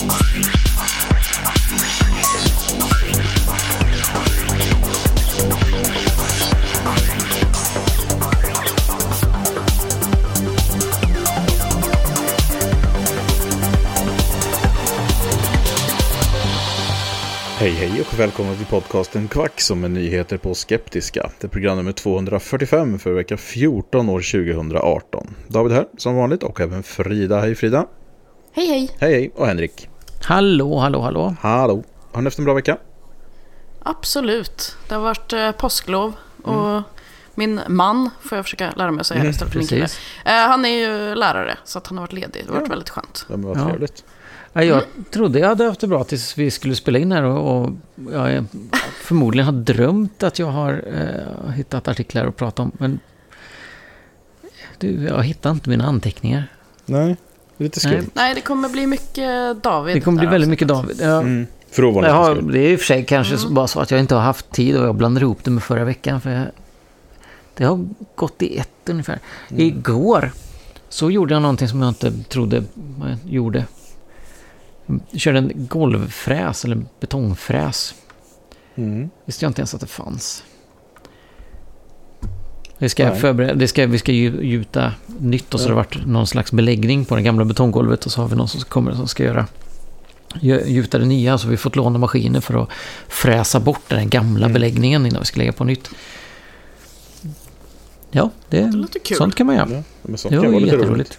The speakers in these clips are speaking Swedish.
Thank Hej hej och välkomna till podcasten Kvack som är nyheter på Skeptiska. Det är program nummer 245 för vecka 14 år 2018. David här som vanligt och även Frida. Hej Frida. Hej hej. Hej hej och Henrik. Hallå, hallå, hallå. Hallå. Har ni haft en bra vecka? Absolut. Det har varit eh, påsklov och min man, får jag försöka lära mig att säga Mm, istället för min kille. Eh, han är ju lärare så att han har varit ledig. Det har varit Ja. väldigt skönt. Det var Ja. trevligt. Ja, jag trodde jag hade haft det bra tills vi skulle spela in här och, och jag är- förmodligen har drömt att jag har eh, hittat artiklar att prata om. Men du, jag hittar inte mina anteckningar. Nej, lite skumt. Nej. Nej, det kommer bli mycket David. Det kommer bli väldigt mycket. David. Jag, Mm. För ovanligt jag har, det är i och för sig kanske så- bara så att jag inte har haft tid och jag blandar ihop det med förra veckan. För jag, det har gått i ett ungefär. Igår så gjorde jag någonting som jag inte trodde jag gjorde. Körde en golvfräs eller betongfräs. Mm. Visste jag inte ens att det fanns. Det ska förbereda, det ska, vi ska ju gjuta nytt och så har det varit någon slags beläggning på det gamla betonggolvet och så har vi någon som kommer som ska göra gö- gjuta det nya. Så vi har fått låna maskiner för att fräsa bort den gamla Mm. beläggningen innan vi ska lägga på nytt. Ja, det, Det låter kul. sånt kan man göra. Ja, men sånt Det kan var vara lite jätteroligt. roligt.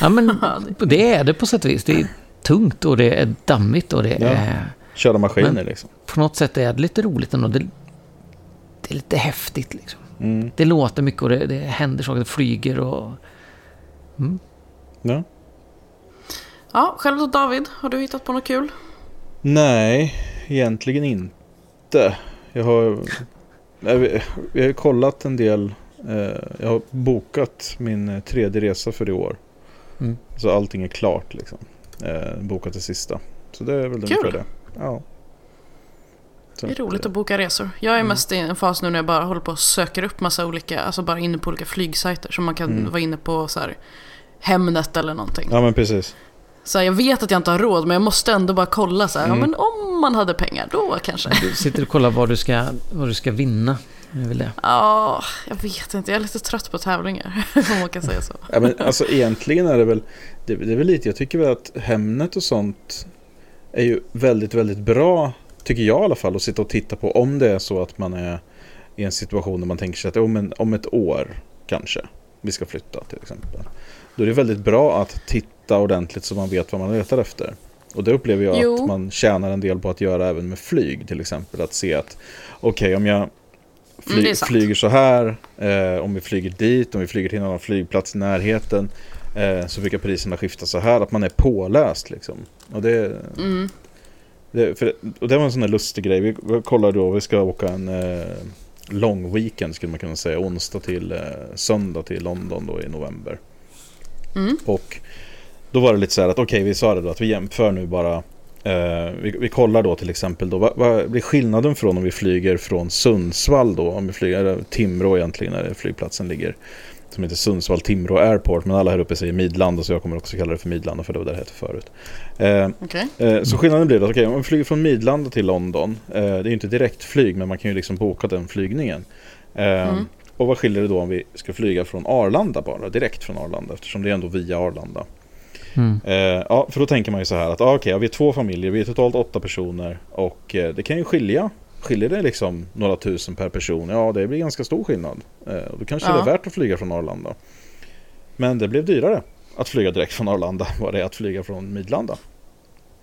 Ja, men det är det på sätt och vis. Det är tungt och det är dammigt och det Ja. är... Köra maskiner Men- liksom. På något sätt är det lite roligt ändå. Det, det är lite häftigt liksom. Mm. Det låter mycket och det, det händer saker. Det flyger och... Mm. Ja. Ja, själv då David, har du hittat på något kul? Nej, egentligen inte. Jag har, jag har kollat en del. Eh, jag har bokat min eh, tredje resa för i år. Mm. Så allting är klart liksom. Eh, bokat det sista. Så det är väl Kul. ungefär det. Ja. Så Det är roligt att boka resor. Jag är mest i en fas nu när jag bara håller på och söker upp massa olika, alltså bara inne på olika flygsajter. Så man kan Mm. vara inne på så här Hemnet eller någonting. Ja men precis. Så här, jag vet att jag inte har råd men jag måste ändå bara kolla så här, Mm. ja men om man hade pengar då kanske. Du sitter och kollar vad du ska, vad du ska vinna. Det är väl det. Ja, jag vet inte. Jag är lite trött på tävlingar. Om man kan säga så. Ja, men alltså egentligen är det väl, det, det är väl lite, jag tycker väl att Hemnet och sånt är ju väldigt, väldigt bra, tycker jag i alla fall, att sitta och titta på om det är så att man är i en situation där man tänker sig att om, en, om ett år kanske vi ska flytta till exempel. Då är det väldigt bra att titta ordentligt så man vet vad man letar efter. Och det upplever jag Jo. att man tjänar en del på att göra även med flyg till exempel. Att se att okej om jag fly, Mm, flyger så här, eh, om vi flyger dit, om vi flyger till en annan flygplats i närheten eh, så brukar priserna skifta så här, att man är påläst liksom. Och det, Mm. det, för, och det var en sån här lustig grej. Vi, vi kollar då, vi ska åka en eh, lång weekend skulle man kunna säga. Onsdag till eh, söndag till London då i november. Mm. Och då var det lite så här att okej, vi sa det då att vi jämför nu bara. Eh, vi, vi kollar då till exempel då, vad, vad blir skillnaden från om vi flyger från Sundsvall då, om vi flyger, eller Timrå egentligen där flygplatsen ligger. Som heter Sundsvall Timrå Airport, men alla här uppe säger Midlanda så jag kommer också kalla det för Midlanda för det var det det hette förut. Eh, Okej. Eh, Så skillnaden blir då, okej om vi flyger från Midlanda till London, det är ju inte direkt flyg men man kan ju liksom boka den flygningen. Mm. Och vad skiljer det då om vi ska flyga från Arlanda bara, direkt från Arlanda eftersom det är ändå via Arlanda. Mm. Eh, ja, för då tänker man ju så här att ah, okej, ja, vi är två familjer, vi är totalt åtta personer och eh, det kan ju skilja. Skiljer det liksom några tusen per person, ja det blir ganska stor skillnad. Eh, och då kanske det Ja. är värt att flyga från Arlanda. Men det blev dyrare att flyga direkt från Arlanda än vad det är att flyga från Midlanda.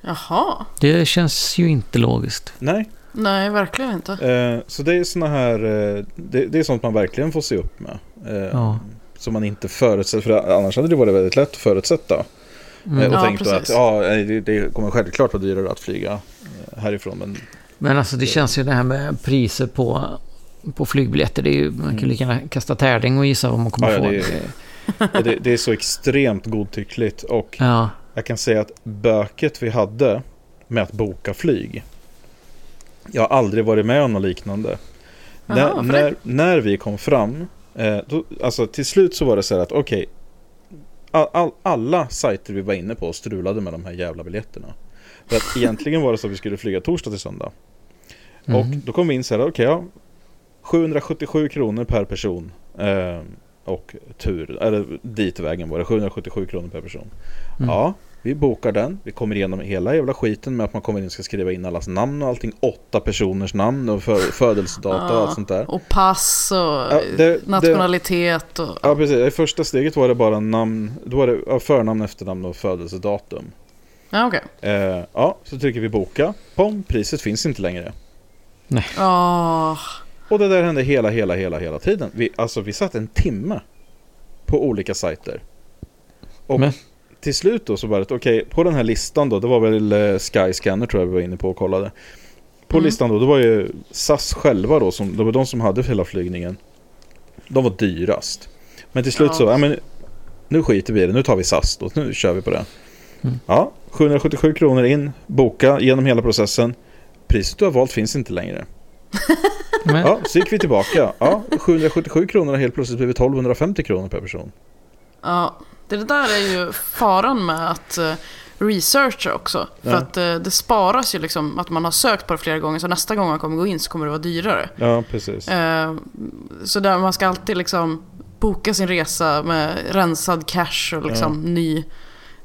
Jaha. Det känns ju inte logiskt. Nej, Nej, verkligen inte. Eh, så det är såna här, eh, det, det är sånt man verkligen får se upp med. Eh, Ja. Som man inte förutsätter, för annars hade det varit väldigt lätt att förutsätta. Mm. Eh, och Ja, tänkt att precis. ja, det, det kommer självklart vara dyrare att flyga eh, härifrån. Men Men alltså det känns ju det här med priser på, på flygbiljetter. Det är ju, man kan ju lika gärna kasta tärning och gissa vad man kommer Ja, få. det är- det, det är så extremt godtyckligt. Och Ja, jag kan säga att böket vi hade med att boka flyg. Jag har aldrig varit med om något liknande. Jaha, när, när, när vi kom fram, eh, då, alltså till slut så var det så här att okej, all, all, alla sajter vi var inne på strulade med de här jävla biljetterna. För att egentligen var det så att vi skulle flyga torsdag till söndag. Och Mhm. då kom vi in så här, okej ja, 777 kronor per person. Eh, och tur, eller dit vägen var det 777 kronor per person. Mm. Ja, vi bokar den. Vi kommer igenom hela jävla skiten med att man kommer in och ska skriva in allas namn och allting. Åtta personers namn och för, födelsedata och allt sånt där. Och pass och Ja, det- nationalitet och... Ja, precis. I första steget var det bara namn, då var det förnamn, efternamn och födelsedatum. Ja, okej. Eh, ja, så trycker vi boka. Pom, priset finns inte längre. Åh, Och det där hände hela, hela, hela, hela tiden. Vi, alltså vi satt en timme på olika sajter. Och Men- till slut då så var det, okej, på den här listan då, det var väl eh, Skyscanner tror jag vi var inne på och kollade. På Mm. listan då, det var ju SAS själva då, som, det var de som hade hela flygningen. De var dyrast. Men till slut Ja. så, ja men nu skiter vi i det, nu tar vi SAS då, nu kör vi på det. Mm. Ja, 777 kronor in, boka genom hela processen. Priset du har valt finns inte längre. Ja, så gick vi tillbaka. Ja, 777 kronor har helt plötsligt blivit 1250 kronor per person. ja. Det där är ju faran med att uh, researcha också. För Ja. att eh, det sparas ju liksom att man har sökt på det flera gånger. Så nästa gång man kommer gå in så kommer det vara dyrare. Ja, precis. Eh, så där man ska alltid liksom boka sin resa med rensad cash och liksom ny,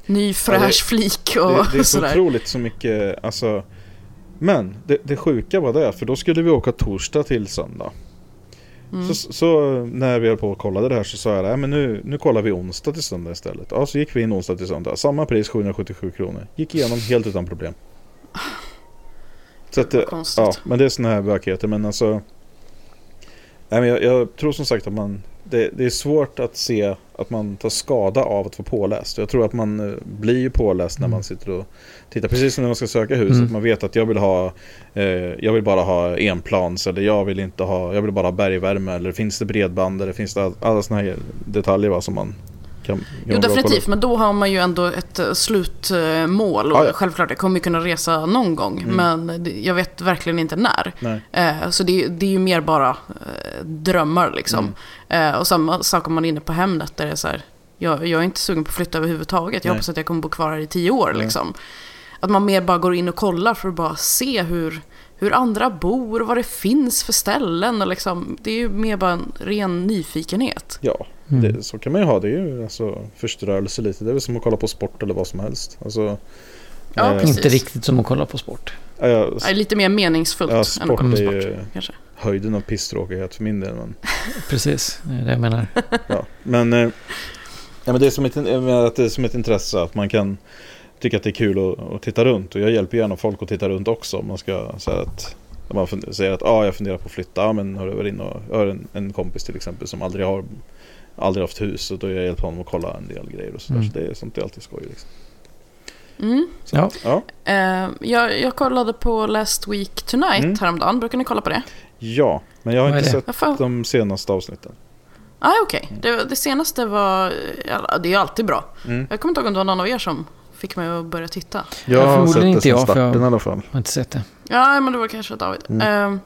ny fräsch flik och Det, det är så sådär. otroligt så mycket, alltså. Men det, det sjuka var det, för då skulle vi åka torsdag till söndag. Mm. Så, så när vi höll på och kollade det här så sa jag, nej men nu, nu kollar vi onsdag till söndag istället. Ja, så gick vi in onsdag till söndag. Samma pris, 777 kronor. Gick igenom helt utan problem. Så att, konstigt. ja, men det är sådana här bökigheter. Men alltså, nej men jag, jag tror som sagt att man, det, det är svårt att se att man tar skada av att vara påläst. Jag tror att man eh, blir ju påläst när Mm. man sitter och tittar. Precis som när man ska söka hus. Mm. Att man vet att jag vill ha eh, Jag vill bara ha enplans eller jag vill inte ha Jag vill bara ha bergvärme eller finns det bredband eller finns det all, alla sådana här detaljer va, som man kan, kan Jo, definitivt. Men då har man ju ändå ett eh, slutmål. Och Ja, ja. självklart, jag kommer ju kunna resa någon gång. Mm. Men jag vet verkligen inte när. Eh, Så det, är- det är ju mer bara eh, drömmar liksom. Mm. Eh, Och samma sak om man är inne på Hemnet där det är så här. Jag, jag är inte sugen på att flytta överhuvudtaget. Jag Nej. hoppas att jag kommer bo kvar här i tio år liksom. Att man mer bara går in och kollar för att bara se hur, hur andra bor och vad det finns för ställen. Och liksom, det är ju mer bara en ren nyfikenhet. Ja, mm. det, så kan man ju ha. Det är ju alltså förströelse lite. Det är väl som att kolla på sport eller vad som helst. Alltså, Ja, eh. Inte riktigt som att kolla på sport. ja, ja, är lite mer meningsfullt Ja, än att sport kolla på är sport. ju- Kanske. höjden av pisstråkighet för min del. Men, Precis, det är det jag menar. ja. men, eh, ja, men det är som ett, att det är som ett intresse att man kan tycka att det är kul att, att titta runt. Och jag hjälper gärna folk att titta runt också. Om man ska säga att om man fun- säger att ah, jag funderar på att flytta. Men har du varit inne och, jag har en, en kompis till exempel som aldrig har aldrig haft hus. Och då har jag hjälpt honom att kolla en del grejer och sådär. Mm. Så det är sånt det är alltid skoj. Liksom. Mm. Ja, Ja. Eh, jag, jag kollade på Last Week Tonight Mm. häromdagen. Brukar ni kolla på det? ja, men jag har Vad inte sett Jag får... de senaste avsnitten. Ah, okej. Det, det senaste var... ja, Det är ju alltid bra. Mm. Jag kommer inte ihåg om det var någon av er som fick mig att börja titta. Jag Ja, har förmodligen sett det inte jag, för starten jag- i alla fall. jag har inte sett det. Ja, men det var kanske David. Mm.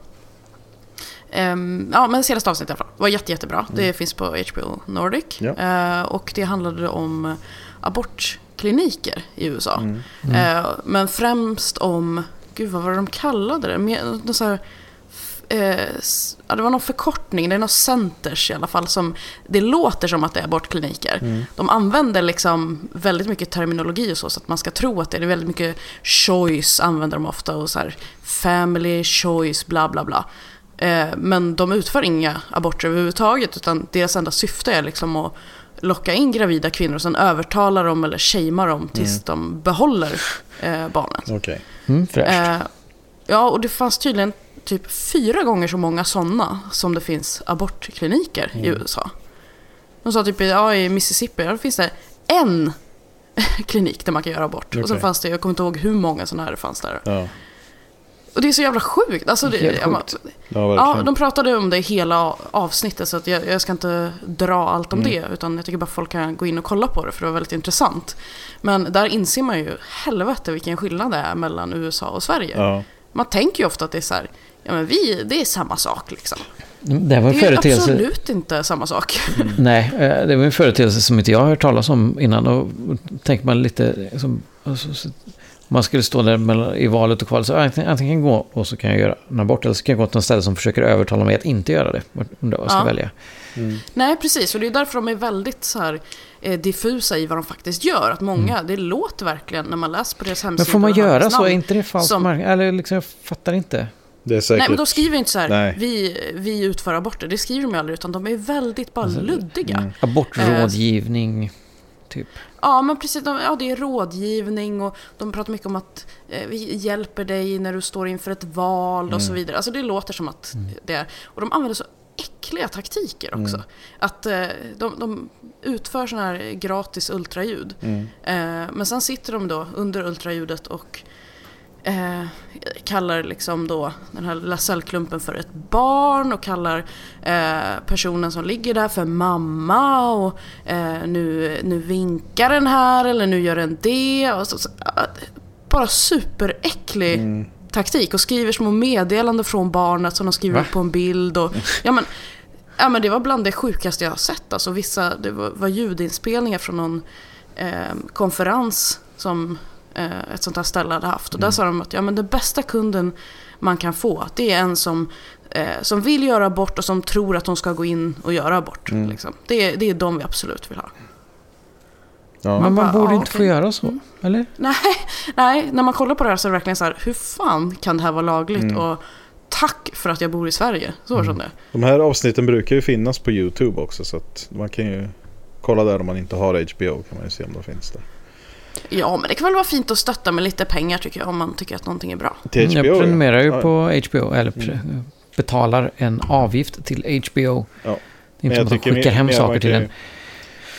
Ehm, ja, men senaste avsnittet i alla fall. var jätte, jättebra. Det Mm. finns på HBO Nordic. Ja. Eh, och det handlade om abortkliniker i USA. Mm. Eh, men främst om, gud vad var det de kallade det? Mer- någon så här, eh, ja, det var någon förkortning, det är någon centers i alla fall. Som, det låter som att det är abortkliniker. Mm. De använder liksom väldigt mycket terminologi och så, så att man ska tro att det är, det är väldigt mycket choice använder de ofta och så här family choice bla bla bla. Eh, men de utför inga aborter överhuvudtaget utan deras enda syfte är liksom att locka in gravida kvinnor och sen övertala dem eller shamea dem tills Mm. de behåller eh, barnet. Okej. Mm, fräscht. Eh, Ja, och det fanns tydligen typ fyra gånger så många sådana som det finns abortkliniker i Mm. USA. De sa typ ja, i Mississippi, där finns det en klinik där man kan göra abort. Och sen fanns det, jag kommer inte ihåg hur många sådana här det fanns där. Ja, Och det är så jävla sjukt. Alltså, det, sjukt. ja Ja, verkligen. de pratade om det i hela avsnittet så att jag, jag ska inte dra allt om Mm. det. Utan jag tycker bara folk kan gå in och kolla på det för det var väldigt intressant. Men där inser man ju helvete vilken skillnad det är mellan USA och Sverige. Ja. Man tänker ju ofta att det är så här, ja men vi, det är samma sak liksom. Det var en Det är företeelse... absolut inte samma sak. Nej, eh, det var en företeelse som inte jag har hört talas om innan. Och tänker man lite som... Alltså, så- om man skulle stå där mellan- i valet och kvalet så antingen, antingen kan jag gå och så kan jag göra en abort eller så kan jag gå till en ställe som försöker övertala mig att inte göra det. Vad jag ska Ja. välja. Mm. Nej, precis. Och det är därför de är väldigt så här, eh, diffusa i vad de faktiskt gör. Att många, det låter verkligen när man läser på deras Mm. Men hemsida. får man göra så? namn. Är inte det falsk som-? Eller liksom, jag fattar inte. Det är säkert... Nej, men de skriver inte så här, Nej. vi, vi utför aborter. Det skriver de ju aldrig, utan de är väldigt bara Alltså, luddiga. Mm. Abortrådgivning, typ. Ja, men precis. De, ja, det är rådgivning och de pratar mycket om att eh, vi hjälper dig när du står inför ett val och så vidare. Alltså det låter som att det är... Och de använder så äckliga taktiker också. Att eh, de, de utför sådana här gratis ultraljud. Mm. Eh, men sen sitter de då under ultraljudet och eh, kallar liksom då den här lilla cellklumpen för ett barn och kallar eh, personen som ligger där för mamma och eh, nu, nu vinkar den här eller nu gör den det. Och så, så, bara superäcklig Mm. taktik och skriver små meddelanden från barnet som de skriver Va? på en bild. Och, ja, men, ja, men det var bland det sjukaste jag har sett. Alltså, vissa, det var, var ljudinspelningar från någon eh, konferens som ett sånt här ställe hade haft. Och där sa de att ja, men den bästa kunden man kan få, det är en som, eh, som vill göra abort och som tror att de ska gå in och göra abort. Mm. Liksom. Det, är, det är de vi absolut vill ha. Ja. Men man bara, borde ja, inte få okej. göra så, eller? Nej, nej, när man kollar på det här så är det verkligen så här, hur fan kan det här vara lagligt? Mm. Och tack för att jag bor i Sverige. Så var det som det. De här avsnitten brukar ju finnas på YouTube också så att man kan ju kolla där om man inte har HBO kan man ju se om de finns där. Ja, men det kan väl vara fint att stötta med lite pengar tycker jag, om man tycker att någonting är bra. Till HBO Mm, jag prenumererar ju ja. på HBO, eller pre- betalar en avgift till HBO. Ja. Det är Men inte som att de tycker skickar mer- hem saker man till kan en. ju-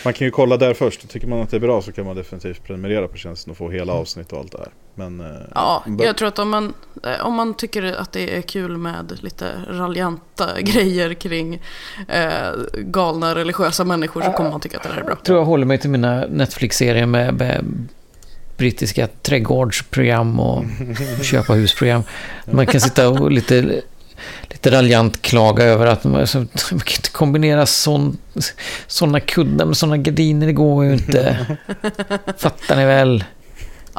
Man kan ju kolla där först. Tycker man att det är bra så kan man definitivt prenumerera på tjänsten och få hela avsnitt och allt det här. Men, eh, Ja, jag tror att om man, eh, om man tycker att det är kul med lite raljanta grejer kring eh, galna religiösa människor så kommer man tycka att det här är bra. Jag tror jag håller mig till mina Netflix-serier med, med brittiska trädgårdsprogram och köpa husprogram. Man kan sitta och lite, lite raljant klaga över att man, alltså, man kan inte kombinera sån, såna kuddar med såna gardiner. Det går ju inte. Fattar ni väl?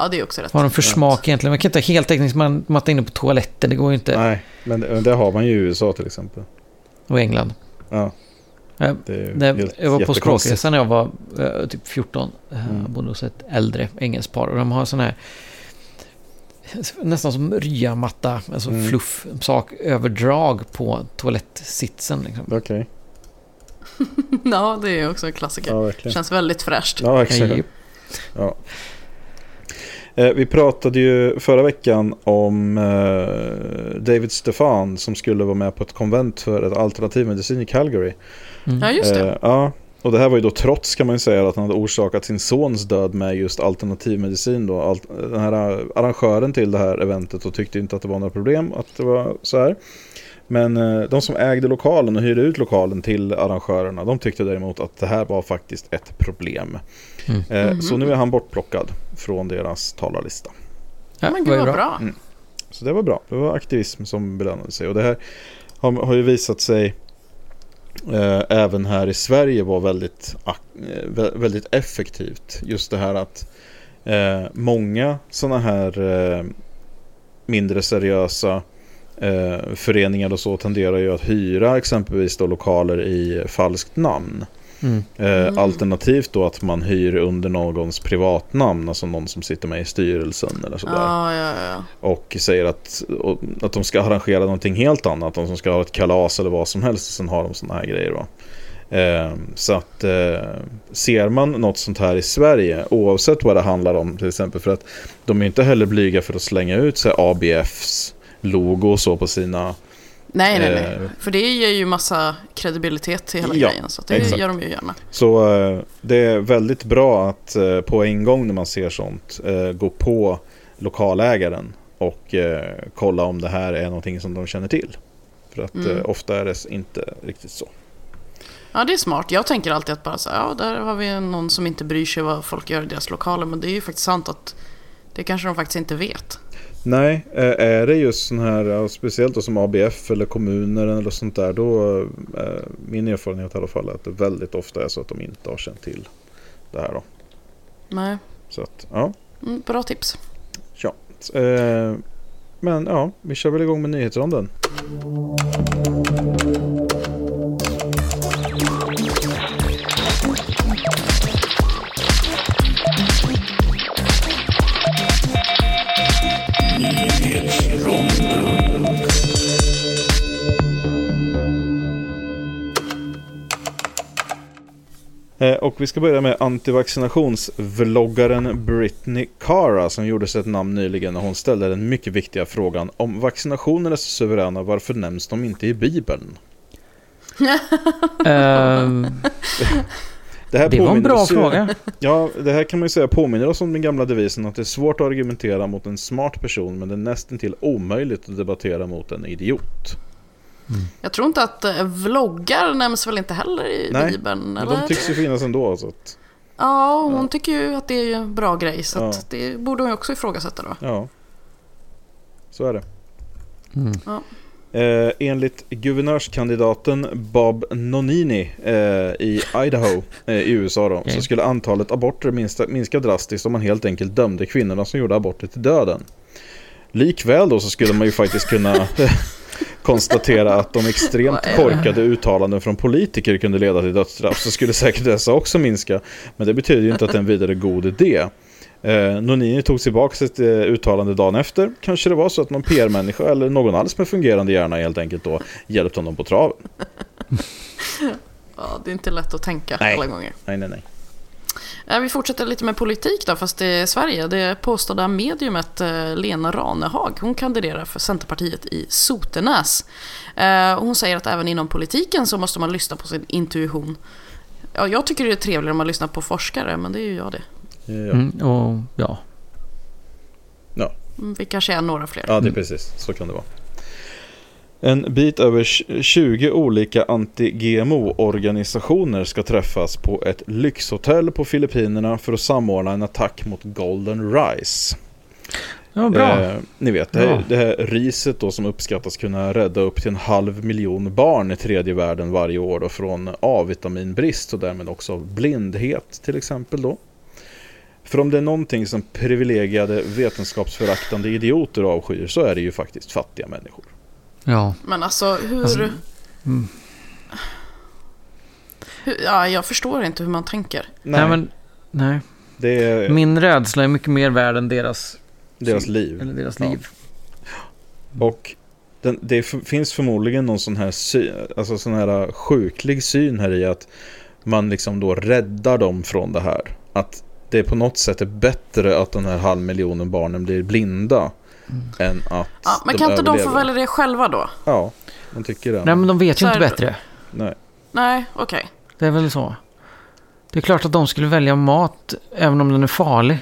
Ja, det är också rätt. Vad har de för smak egentligen? Man kan inte ha heltäckningsmatta inne på toaletten. Det går ju inte. Nej, men det, det har man ju i USA till exempel. Och England. Ja, Ja, det jag var på språkresa när jag var eh, typ 14. Uh, Mm. Bodde hos ett äldre engelskt par. Och de har sån här nästan som ryamatta, alltså Mm. fluff-sak, överdrag på toalettsitsen. Liksom. Okej, Ja, det är också en klassiker. ja. Känns väldigt fräscht. Ja, exakt. Ja. Eh, vi pratade ju förra veckan om eh, David Stefan som skulle vara med på ett konvent för ett alternativ medicin i Calgary. Mm. Ja, just det. Eh, ja, och det här var ju då trots kan man ju säga att han hade orsakat sin sons död med just alternativmedicin då. Den här arrangören till det här eventet och tyckte inte att det var några problem att det var så här. Men eh, de som ägde lokalen och hyrde ut lokalen till arrangörerna de tyckte däremot att det här var faktiskt ett problem. Mm. Eh, Mhm. Så nu är han bortplockad från deras talarlista. Ja, men var gud vad bra. Mm. Så det var bra. Det var aktivism som belönade sig. Och det här har, har ju visat sig eh, även här i Sverige vara väldigt, eh, vä- väldigt effektivt. Just det här att eh, många sådana här eh, mindre seriösa eh, föreningar och så tenderar ju att hyra exempelvis då lokaler i falskt namn. Mm. Eh, Mm. Alternativt då att man hyr under någons privatnamn, alltså någon som sitter med i styrelsen eller sådär. Ja, ja, ja. Och säger att, och, att de ska arrangera någonting helt annat, de som ska ha ett kalas eller vad som helst och sen har de sådana här grejer. Va? Eh, så att eh, ser man något sånt här i Sverige, oavsett vad det handlar om till exempel, för att de är inte heller blyga för att slänga ut sig ABFs logo och så på sina... Nej, nej, nej. Eh. För det ger ju massa kredibilitet till hela Ja, grejen. Så det exakt. gör de ju gärna. Så eh, det är väldigt bra att eh, på en gång när man ser sånt gå på lokalägaren och kolla om det här är någonting som de känner till. För att Mm. ofta är det inte riktigt så. Ja, det är smart. Jag tänker alltid att bara så här, ja, där har vi någon som inte bryr sig vad folk gör i deras lokaler. Men det är ju faktiskt sant att det kanske de faktiskt inte vet. Nej, eh, är det just sån här, speciellt då som ABF eller kommuner eller sånt där, då eh, min erfarenhet i alla fall är att det väldigt ofta är så att de inte har känt till det här då. Nej, Så att, ja. mm, bra tips. ja. Eh, men ja, vi kör väl igång med nyhetsronden. Och vi ska börja med antivaccinationsvloggaren Britney Cara som gjorde sig ett namn nyligen när hon ställde den mycket viktiga frågan om vaccinationer är så suveräna, varför nämns de inte i Bibeln? Ehm, Det, här det var en bra fråga. Ja, det här kan man ju säga påminner oss om den gamla devisen att det är svårt att argumentera mot en smart person men det är nästan till omöjligt att debattera mot en idiot. Jag tror inte att eh, vloggar nämns väl inte heller i Nej, Bibeln? Men Eller? de tycks ju finnas ändå. Så att, Ja, hon Ja. tycker ju att det är en bra grej. Så Ja. att det borde hon ju också ifrågasätta då. ja, så är det. Mm. Eh, enligt guvernörskandidaten Bob Nonini eh, i Idaho eh, i USA då, Okej. så skulle antalet aborter minska, minska drastiskt om man helt enkelt dömde kvinnorna som gjorde aborter till döden. Likväl då så skulle man ju faktiskt kunna konstatera att de extremt korkade uttalanden från politiker kunde leda till dödsstraff så skulle säkert dessa också minska. Men det betyder ju inte att det är en vidare god idé. Eh, Nonini tog tillbaka sitt eh, uttalande dagen efter. Kanske det var så att någon PR-människa eller någon alls med fungerande hjärna helt enkelt då hjälpte honom på traven. Ja, det är inte lätt att tänka Nej. alla gånger. Nej, nej, nej. Vi fortsätter lite med politik då, fast i Sverige. Det påstådda mediumet eh, Lena Ranehag, hon kandiderar för Centerpartiet i Sotenäs. Eh, Hon säger att även inom politiken så måste man lyssna på sin intuition. Ja, jag tycker det är trevligare om man lyssnar på forskare, men det är ju jag det. Ja, Mm, och ja. Mm, Vi kanske är några fler. ja det är precis. Så kan det vara. En bit över tj- 20 olika anti-GMO-organisationer ska träffas på ett lyxhotell på Filippinerna för att samordna en attack mot Golden Rice. Ja, bra. Eh, ni vet, det här, Bra. det här riset då som uppskattas kunna rädda upp till en halv miljon barn i tredje världen varje år då från A-vitaminbrist och därmed också blindhet till exempel då. För om det är någonting som privilegierade vetenskapsföraktande idioter avskyr så är det ju faktiskt fattiga människor. Ja. Men alltså, hur... Alltså, mm. hur ja, jag förstår inte hur man tänker. Nej, Nej, men, nej. det är Min rädsla är mycket mer värd än deras, deras liv. eller deras Ja. liv. Och den, det finns förmodligen någon sån här, sy, alltså sån här sjuklig syn här i att man liksom då räddar dem från det här. Att det på något sätt är bättre att den här halv miljonen barnen blir blinda än att Ja, men de kan inte de få överlever. välja det själva då? Ja, man tycker det. Nej, men de vet Så ju inte bättre. Nej. Nej, okej. Det är väl så. Det är klart att de skulle välja mat även om den är farlig.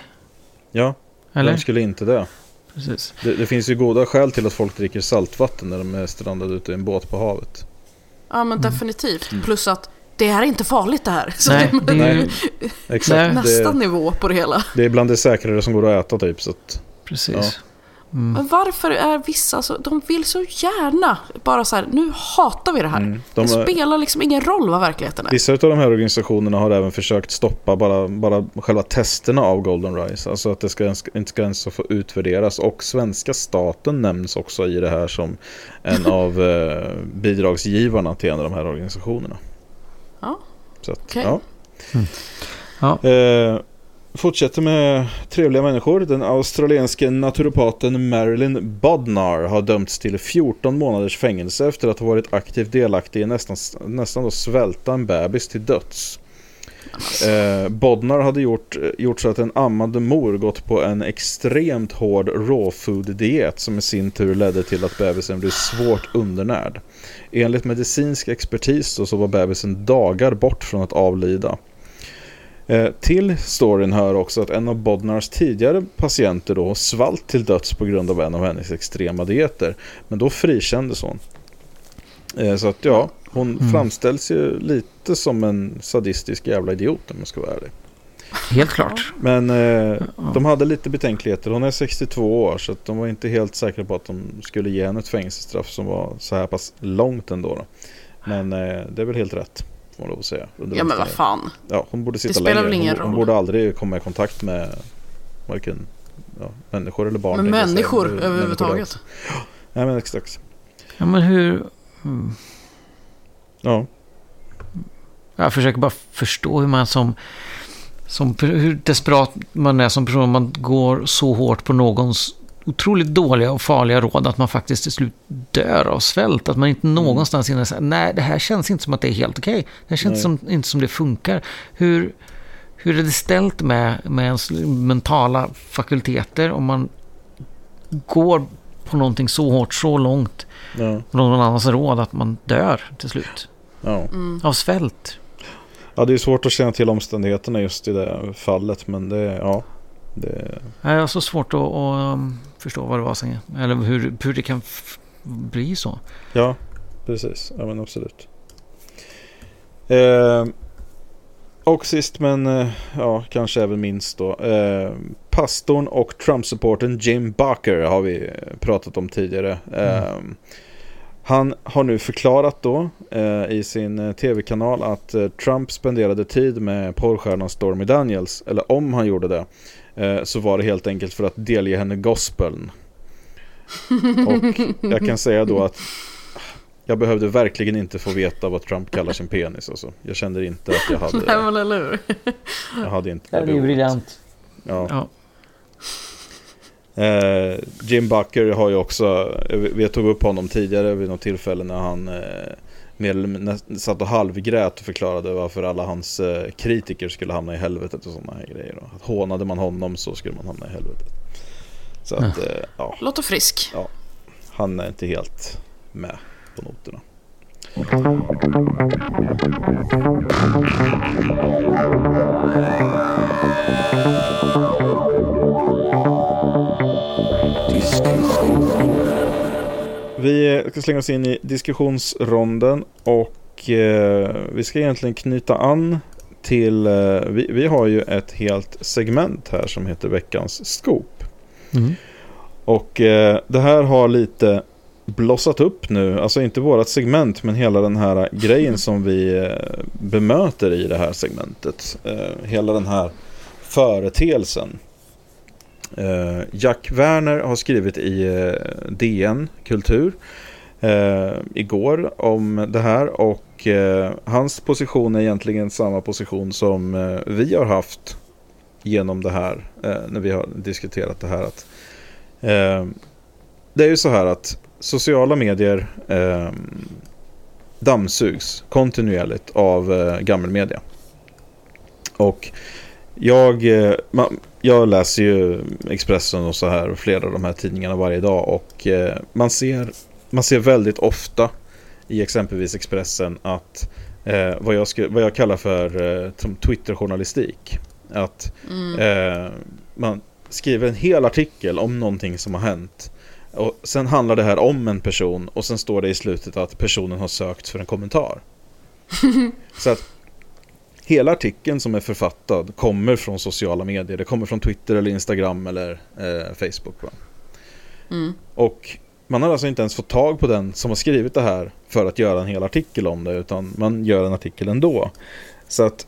Ja, Eller? vem skulle inte det? Precis. det? Det finns ju goda skäl till att folk dricker saltvatten när de är strandade ute i en båt på havet. Ja, men definitivt. Plus att det här är inte farligt det här. Så Nej, det, är ju... Nej. Exakt. Nej. nästa Det, nivå på det hela. det är bland det säkrare som går att äta typ. Så att, Precis. Mm. Men varför är vissa så... De vill så gärna bara så här, nu hatar vi det här. mm, de, det spelar liksom ingen roll vad verkligheten är. Vissa av de här organisationerna har även försökt stoppa bara, bara själva testerna av Golden Rise. Alltså att det ska, inte ska ens få utvärderas. Och svenska staten nämns också i det här som en av eh, bidragsgivarna till en av de här organisationerna. Ja, okej. ja. Ja. Eh, fortsätter med trevliga människor. Den australienske naturopaten Marilyn Bodnar har dömts till 14 månaders fängelse efter att ha varit aktivt delaktig i nästan, nästan då svälta en bebis till döds. Eh, Bodnar hade gjort, gjort så att en ammande mor gått på en extremt hård raw food diet som i sin tur ledde till att bebisen blev svårt undernärd. Enligt medicinsk expertis så, så var bebisen dagar bort från att avlida. Eh, till storyn hör också att en av Bodnars tidigare patienter då svalt till döds på grund av en av hennes extrema dieter. Men då frikändes hon. Eh, så att ja, hon Mm. framställs ju lite som en sadistisk jävla idiot om jag ska vara ärlig. Helt klart. Men eh, de hade lite betänkligheter. Hon är 62 år så de var inte helt säkra på att de skulle ge henne ett fängelsestraff som var så här pass långt ändå. Då. Men eh, det är väl helt rätt. Får man lov att säga. under Ja men vad fan. Ja, hon borde sitta spelar längre. väl ingen hon, hon roll. borde aldrig komma i kontakt med varken ja, människor eller barn. Men säga. människor Människor överhuvudtaget. också. Nej men exakt. Ja, men hur... mm. Ja. Jag försöker bara förstå hur man som... som hur desperat man är som person. om Man går så hårt på någons otroligt dåliga och farliga råd att man faktiskt till slut dör av svält. Att man inte någonstans innan säger nej, det här känns inte som att det är helt okej. Det här känns som, inte som det funkar. Hur, hur är det ställt med, med ens mentala fakulteter om man går på någonting så hårt, så långt, Ja. på någon annans råd att man dör till slut Ja. Mm. av svält? ja, det är svårt att känna till omständigheterna just i det fallet. Men det, ja. Det, Jag har så svårt att, att um, förstå vad det var sen. Eller hur, hur det kan bli så. Ja, precis. Ja, men absolut. Eh, och sist men eh, ja, kanske även minst då. Eh, pastorn och Trump-supporten Jim Bucker har vi eh, pratat om tidigare. Eh, Han har nu förklarat då eh, i sin eh, tv-kanal att Trump spenderade tid med porrstjärnan Stormy Daniels. Eller om han gjorde det. Eh, så var det helt enkelt för att delge henne gospeln. Och jag kan säga då att jag behövde verkligen inte få veta vad Trump kallar sin penis. Alltså. Jag kände inte att jag Nej hade, men eller hur. jag hade inte Det är ju behovet. briljant. Ja. Ja. Eh, Jim Bucker har ju också, vi vi tog upp honom tidigare vid något tillfälle när han eh, mindre satt och halvgrät och förklarade varför alla hans eh, kritiker skulle hamna i helvetet och sådana här grejer. Att hånade man honom så skulle man hamna i helvetet. Så att, eh, ja, Låter frisk. han är inte helt med på noterna. Vi ska slänga oss in i diskussionsronden och eh, vi ska egentligen knyta an till, eh, vi, vi har ju ett helt segment här som heter veckans scoop. Mm. Och eh, det här har lite blossat upp nu, alltså inte vårat segment men hela den här grejen som vi eh, bemöter i det här segmentet. Eh, hela den här företeelsen. Eh, Jack Werner har skrivit i eh, DN Kultur eh, igår om det här och eh, hans position är egentligen samma position som eh, vi har haft genom det här eh, när vi har diskuterat det här. att eh, Det är ju så här att sociala medier eh, dammsugs kontinuerligt av eh, gammelmedia. Och jag, eh, man, jag läser ju Expressen och så här och flera av de här tidningarna varje dag och eh, man, ser, man ser väldigt ofta i exempelvis Expressen att eh, vad, jag vad jag kallar för eh, Twitter-journalistik. Att Mm. eh, man skriver en hel artikel om någonting som har hänt. Och sen handlar det här om en person och sen står det i slutet att personen har sökt för en kommentar. Så att hela artikeln som är författad kommer från sociala medier. Det kommer från Twitter eller Instagram eller eh, Facebook. Va? Mm. Och man har alltså inte ens fått tag på den som har skrivit det här för att göra en hel artikel om det utan man gör en artikel ändå. Så att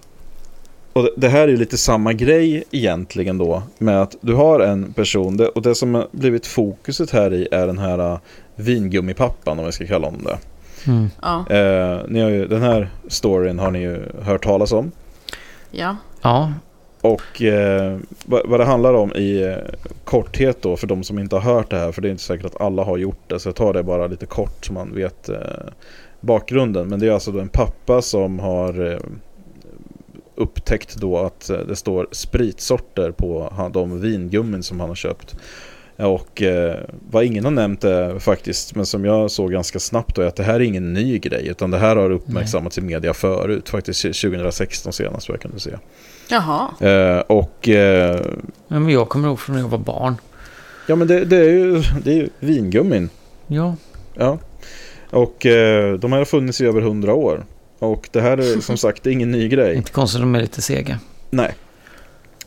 och det- här är lite samma grej egentligen då med att du har en person och det som har blivit fokuset här i är den här uh, vingummipappan om vi ska kalla honom det. Mm. Ja. Eh, ni har ju, den här storyn har ni ju hört talas om. ja. Ja, Och eh, vad, vad det handlar om i eh, korthet då för de som inte har hört det här för det är inte säkert att alla har gjort det så jag tar det bara lite kort så man vet eh, bakgrunden. Men det är alltså då en pappa som har eh, upptäckt då att eh, det står spritsorter på han- de vingummin som han har köpt. Och eh, vad ingen har nämnt är faktiskt, men som jag såg ganska snabbt då, är att det här är ingen ny grej, utan det här har uppmärksammats i media förut, faktiskt 2016 senast vad jag kunde se. Jaha. Eh, och eh, Ja, men jag kommer ihåg från när jag var barn. ja men det, det är ju det är ju vingummin. Ja, Ja. Och eh, de här har funnits i över hundra år. Och det här är som sagt det är ingen ny grej. inte konstigt de är lite sega. Nej.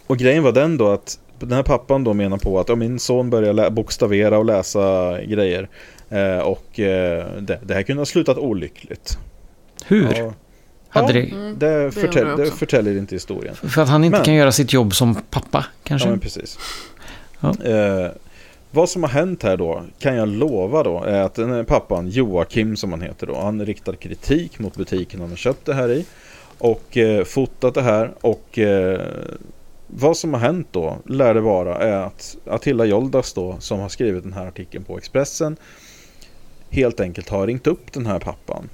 Och grejen var den då att den här pappan då menar på att ja, min son börjar bokstavera och läsa grejer. Eh, och eh, det, det här kunde ha slutat olyckligt. Hur? Ja. Hade Ja, det... Mm. Det, förtäll, jag det också. förtäljer inte historien. För att han inte Men- kan göra sitt jobb som pappa, kanske? Ja, men precis. Ja. Eh, vad som har hänt här då, kan jag lova då, är att den här pappan, Joakim som han heter då, han riktar kritik mot butiken han har köpt det här i. Och eh, fotat det här och eh, vad som har hänt då, lär det vara, är att Attila Joldas då, som har skrivit den här artikeln på Expressen, helt enkelt har ringt upp den här pappan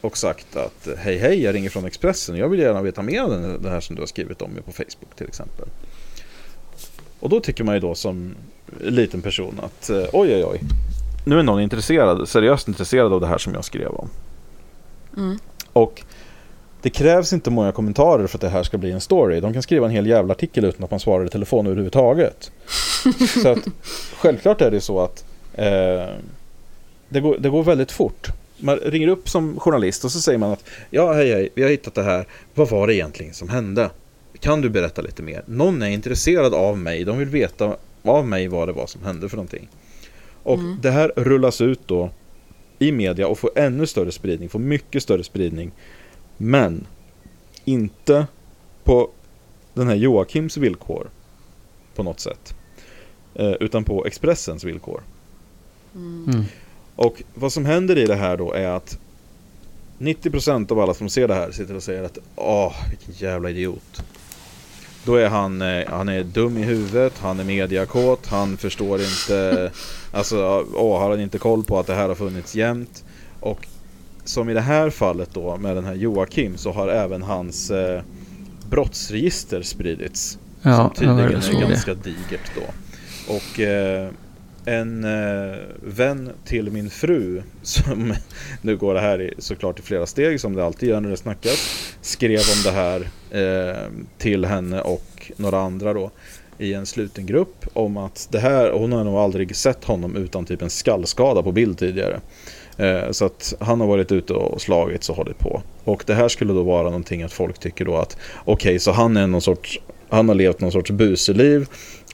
och sagt att hej hej, jag ringer från Expressen, jag vill gärna veta mer om det här som du har skrivit om på Facebook till exempel. Och då tycker man ju då som liten person att eh, oj oj oj, nu är någon intresserad, seriöst intresserad av det här som jag skrev om. Mm. Och det krävs inte många kommentarer för att det här ska bli en story. De kan skriva en hel jävla artikel utan att man svarar i telefon överhuvudtaget. så att självklart är det så att eh, det, går, det går väldigt fort. Man ringer upp som journalist och så säger man att ja hej hej, vi har hittat det här. Vad var det egentligen som hände? Kan du berätta lite mer? Någon är intresserad av mig. De vill veta av mig vad det var som hände för någonting. Och Mm. det här rullas ut då i media och får ännu större spridning, får mycket större spridning. Men inte på den här Joakims villkor på något sätt. Eh, utan på Expressens villkor. Mm. Och vad som händer i det här då är att 90% av alla som ser det här sitter och säger att Åh, vilken jävla idiot. Då är han, eh, han är dum i huvudet, han är mediakåt, han förstår inte, alltså åh, har han inte koll på att det här har funnits jämt. Och som i det här fallet då med den här Joakim så har även hans eh, brottsregister spridits. Ja, som tydligen är det. ganska digert då. Och eh, en eh, vän till min fru, som nu går det här i, såklart i flera steg som det alltid gör när det snackas, skrev om det här eh, till henne och några andra då i en sluten grupp om att det här, hon har nog aldrig sett honom utan typ en skallskada på bild tidigare. Eh, så att han har varit ute och slagits och hållit på. Och det här skulle då vara någonting att folk tycker då att okej, så han är någon sorts, han har levt någon sorts buseliv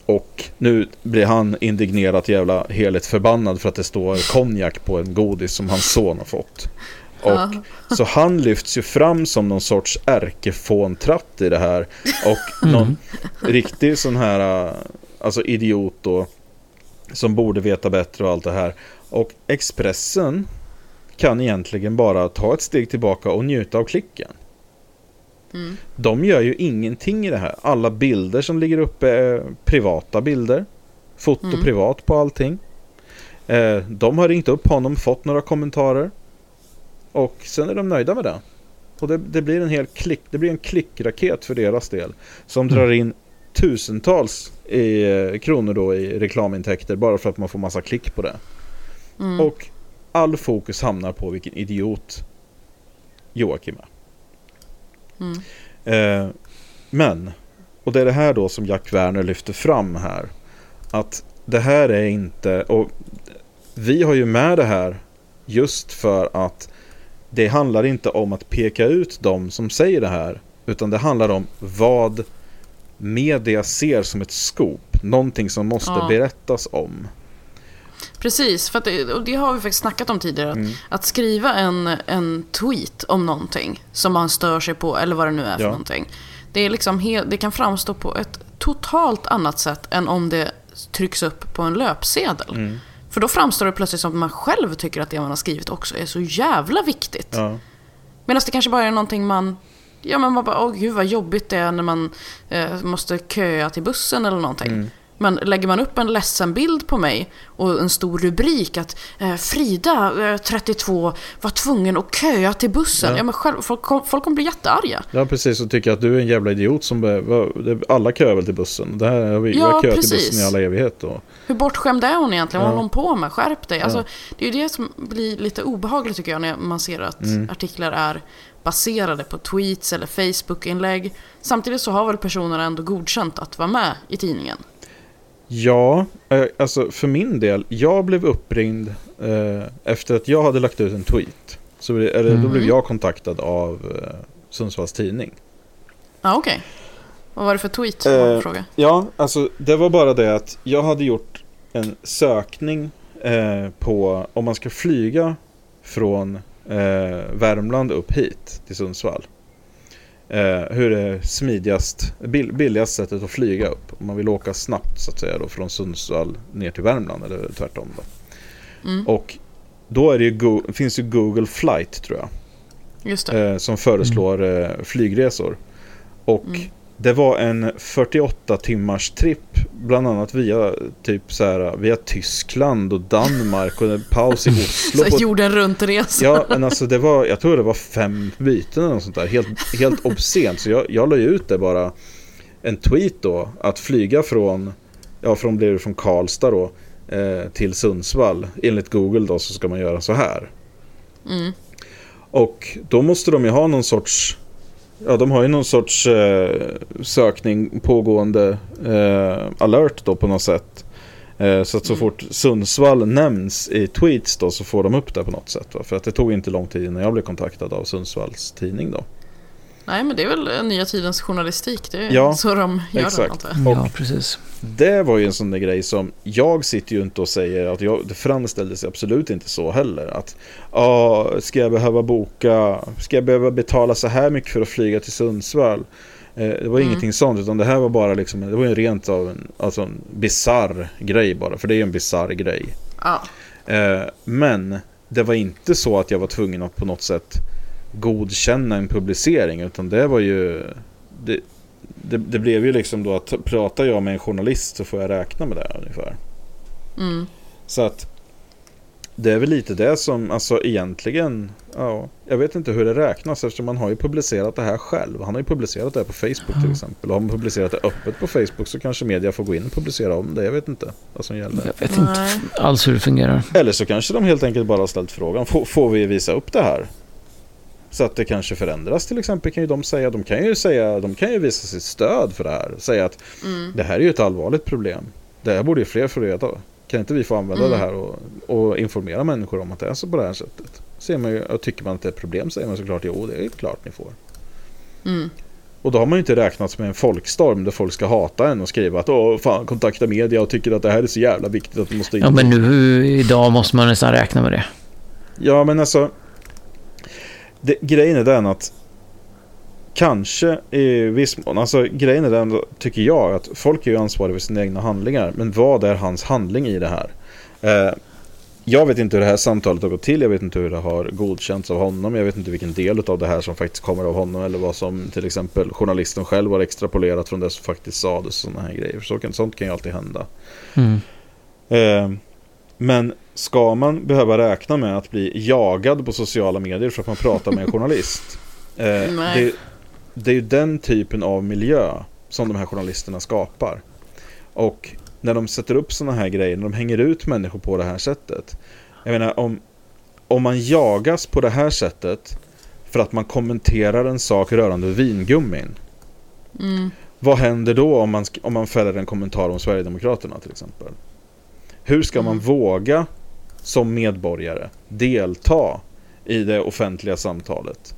och nu blir han indignerat jävla heligt förbannad för att det står konjak på en godis som hans son har fått. Och så han lyfts ju fram som någon sorts ärkefåntratt i det här. Och någon riktig sån här äh, alltså idiot då. Som borde veta bättre och allt det här. Och Expressen kan egentligen bara ta ett steg tillbaka och njuta av klicken. Mm. De gör ju ingenting i det här. Alla bilder som ligger uppe är privata bilder. Foto Mm. privat på allting. Eh, de har ringt upp honom, fått några kommentarer. Och sen är de nöjda med det. Och det, det blir en hel klick, det blir en klickraket för deras del. Som Mm. drar in tusentals i, eh, kronor då i reklamintäkter bara för att man får massa klick på det. Mm. Och all fokus hamnar på vilken idiot Joakim är. Mm. Eh, men, och det är det här då som Jack Werner lyfter fram här. Att det här är inte, och vi har ju med det här just för att det handlar inte om att peka ut de som säger det här. Utan det handlar om vad media ser som ett scoop. Någonting som måste Ja. berättas om. Precis, för det, och det har vi faktiskt snackat om tidigare. Att, Mm. att skriva en, en tweet om någonting som man stör sig på, eller vad det nu är för Ja. någonting. Det, är liksom helt, det kan framstå på ett totalt annat sätt än om det trycks upp på en löpsedel. Mm. För då framstår det plötsligt som att man själv tycker att det man har skrivit också är så jävla viktigt. Ja. Medan det kanske bara är någonting man... Ja men man bara, åh gud vad jobbigt det är när man eh, måste köa till bussen eller någonting. Mm. Men lägger man upp en ledsen bild på mig och en stor rubrik att eh, Frida, eh, 32, var tvungen att köa till bussen. Ja. Ja, men själv, folk, folk kommer bli jättearga. Ja, precis. Och tycker att du är en jävla idiot som... be- Alla köar väl till bussen. Det här har vi, Ja, köat till bussen i alla evighet. Och, Hur bortskämd är hon egentligen? Vad Ja. håller hon på med? Skärp dig. Alltså, Ja. Det är ju det som blir lite obehagligt tycker jag när man ser att Mm. artiklar är baserade på tweets eller Facebook-inlägg. Samtidigt så har väl personerna ändå godkänt att vara med i tidningen. Ja, eh, alltså för min del. Jag blev uppringd eh, efter att jag hade lagt ut en tweet. Så, eller, Då Mm. blev jag kontaktad av eh, Sundsvalls Tidning. Ja, okej. Vad var det för tweet? Eh, fråga. Ja, alltså det var bara det att jag hade gjort en sökning eh, på om man ska flyga från eh, Värmland upp hit till Sundsvall. Eh, hur är smidigast, bill, billigast sättet att flyga upp? Om man vill åka snabbt så att säga då från Sundsvall ner till Värmland eller tvärtom då. Mm, Och då är det ju finns ju Google Flight tror jag. Eh, som föreslår eh, flygresor. Och Mm. Det var en 48 timmars tripp. Bland annat via typ så här, via Tyskland och Danmark och en paus i Oslo. Så jorden runt-resa. Ja, men alltså det var, jag tror det var fem byten eller något sånt där. Helt, helt obscent. Så jag, jag la ju ut det bara. En tweet då. Att flyga från, ja från blev det från Karlstad då. Eh, till Sundsvall. Enligt Google då så ska man göra så här. Mm. Och då måste de ju ha någon sorts Ja, de har ju någon sorts eh, sökning pågående eh, alert då på något sätt. Eh, så att så Mm. fort Sundsvall nämns i tweets då så får de upp det på något sätt. Va? För att det tog inte lång tid innan jag blev kontaktad av Sundsvalls tidning då. Nej, men det är väl nya tidens journalistik. Det är Ja, så de gör exakt. det, jag. Ja, precis. Det var ju en sån där grej som jag sitter ju inte och säger att jag, det framställdes absolut inte så heller. Att ja, ska jag behöva boka, ska jag behöva betala så här mycket för att flyga till Sundsvall? Eh, det var Mm. ingenting sånt utan det här var bara liksom, det var ju rent av en, alltså en bizarr grej bara. För det är ju en bizarr grej. Ja. Eh, men det var inte så att jag var tvungen att på något sätt godkänna en publicering utan det var ju det, det, det blev ju liksom då att pratar jag med en journalist så får jag räkna med det ungefär. Mm. Så att det är väl lite det som, alltså egentligen, ja, jag vet inte hur det räknas eftersom man har ju publicerat det här själv. Han har ju publicerat det här på Facebook till exempel. Och har man publicerat det öppet på Facebook så kanske media får gå in och publicera om det. Jag vet inte vad som gäller. Jag vet inte alls hur det fungerar. Eller så kanske de helt enkelt bara har ställt frågan, får, får vi visa upp det här? Så att det kanske förändras till exempel kan ju de säga, de kan ju säga, de kan ju visa sitt stöd för det här. Säga att Mm. det här är ju ett allvarligt problem. Det här borde ju fler få reda. Kan inte vi få använda Mm. det här och, och informera människor om att det är så på det här sättet? Ser man ju, och tycker man att det är ett problem säger man såklart jo det är klart ni får. Mm. Och då har man ju inte räknat med en folkstorm där folk ska hata en och skriva att åh fan kontakta media och tycker att det här är så jävla viktigt att du måste in. Ja, men nu idag måste man nästan räkna med det. Ja, men alltså. Det, grejen är den att. Kanske i viss mån. Alltså grejen är den tycker jag att folk är ju ansvariga för sina egna handlingar. Men vad är hans handling i det här? Eh, jag vet inte hur det här samtalet har gått till. Jag vet inte hur det har godkänts av honom. Jag vet inte vilken del av det här som faktiskt kommer av honom. Eller vad som till exempel journalisten själv har extrapolerat från det som faktiskt sades. Sådana här grejer. Så kan, sånt kan ju alltid hända. Mm. Eh, men ska man behöva räkna med att bli jagad på sociala medier för att man pratar med en journalist? Eh, det, det är ju den typen av miljö som de här journalisterna skapar. Och när de sätter upp sådana här grejer, när de hänger ut människor på det här sättet. Jag menar om, om man jagas på det här sättet för att man kommenterar en sak rörande vingummin. Mm. Vad händer då om man, om man fäller en kommentar om Sverigedemokraterna till exempel? Hur ska man våga som medborgare delta i det offentliga samtalet?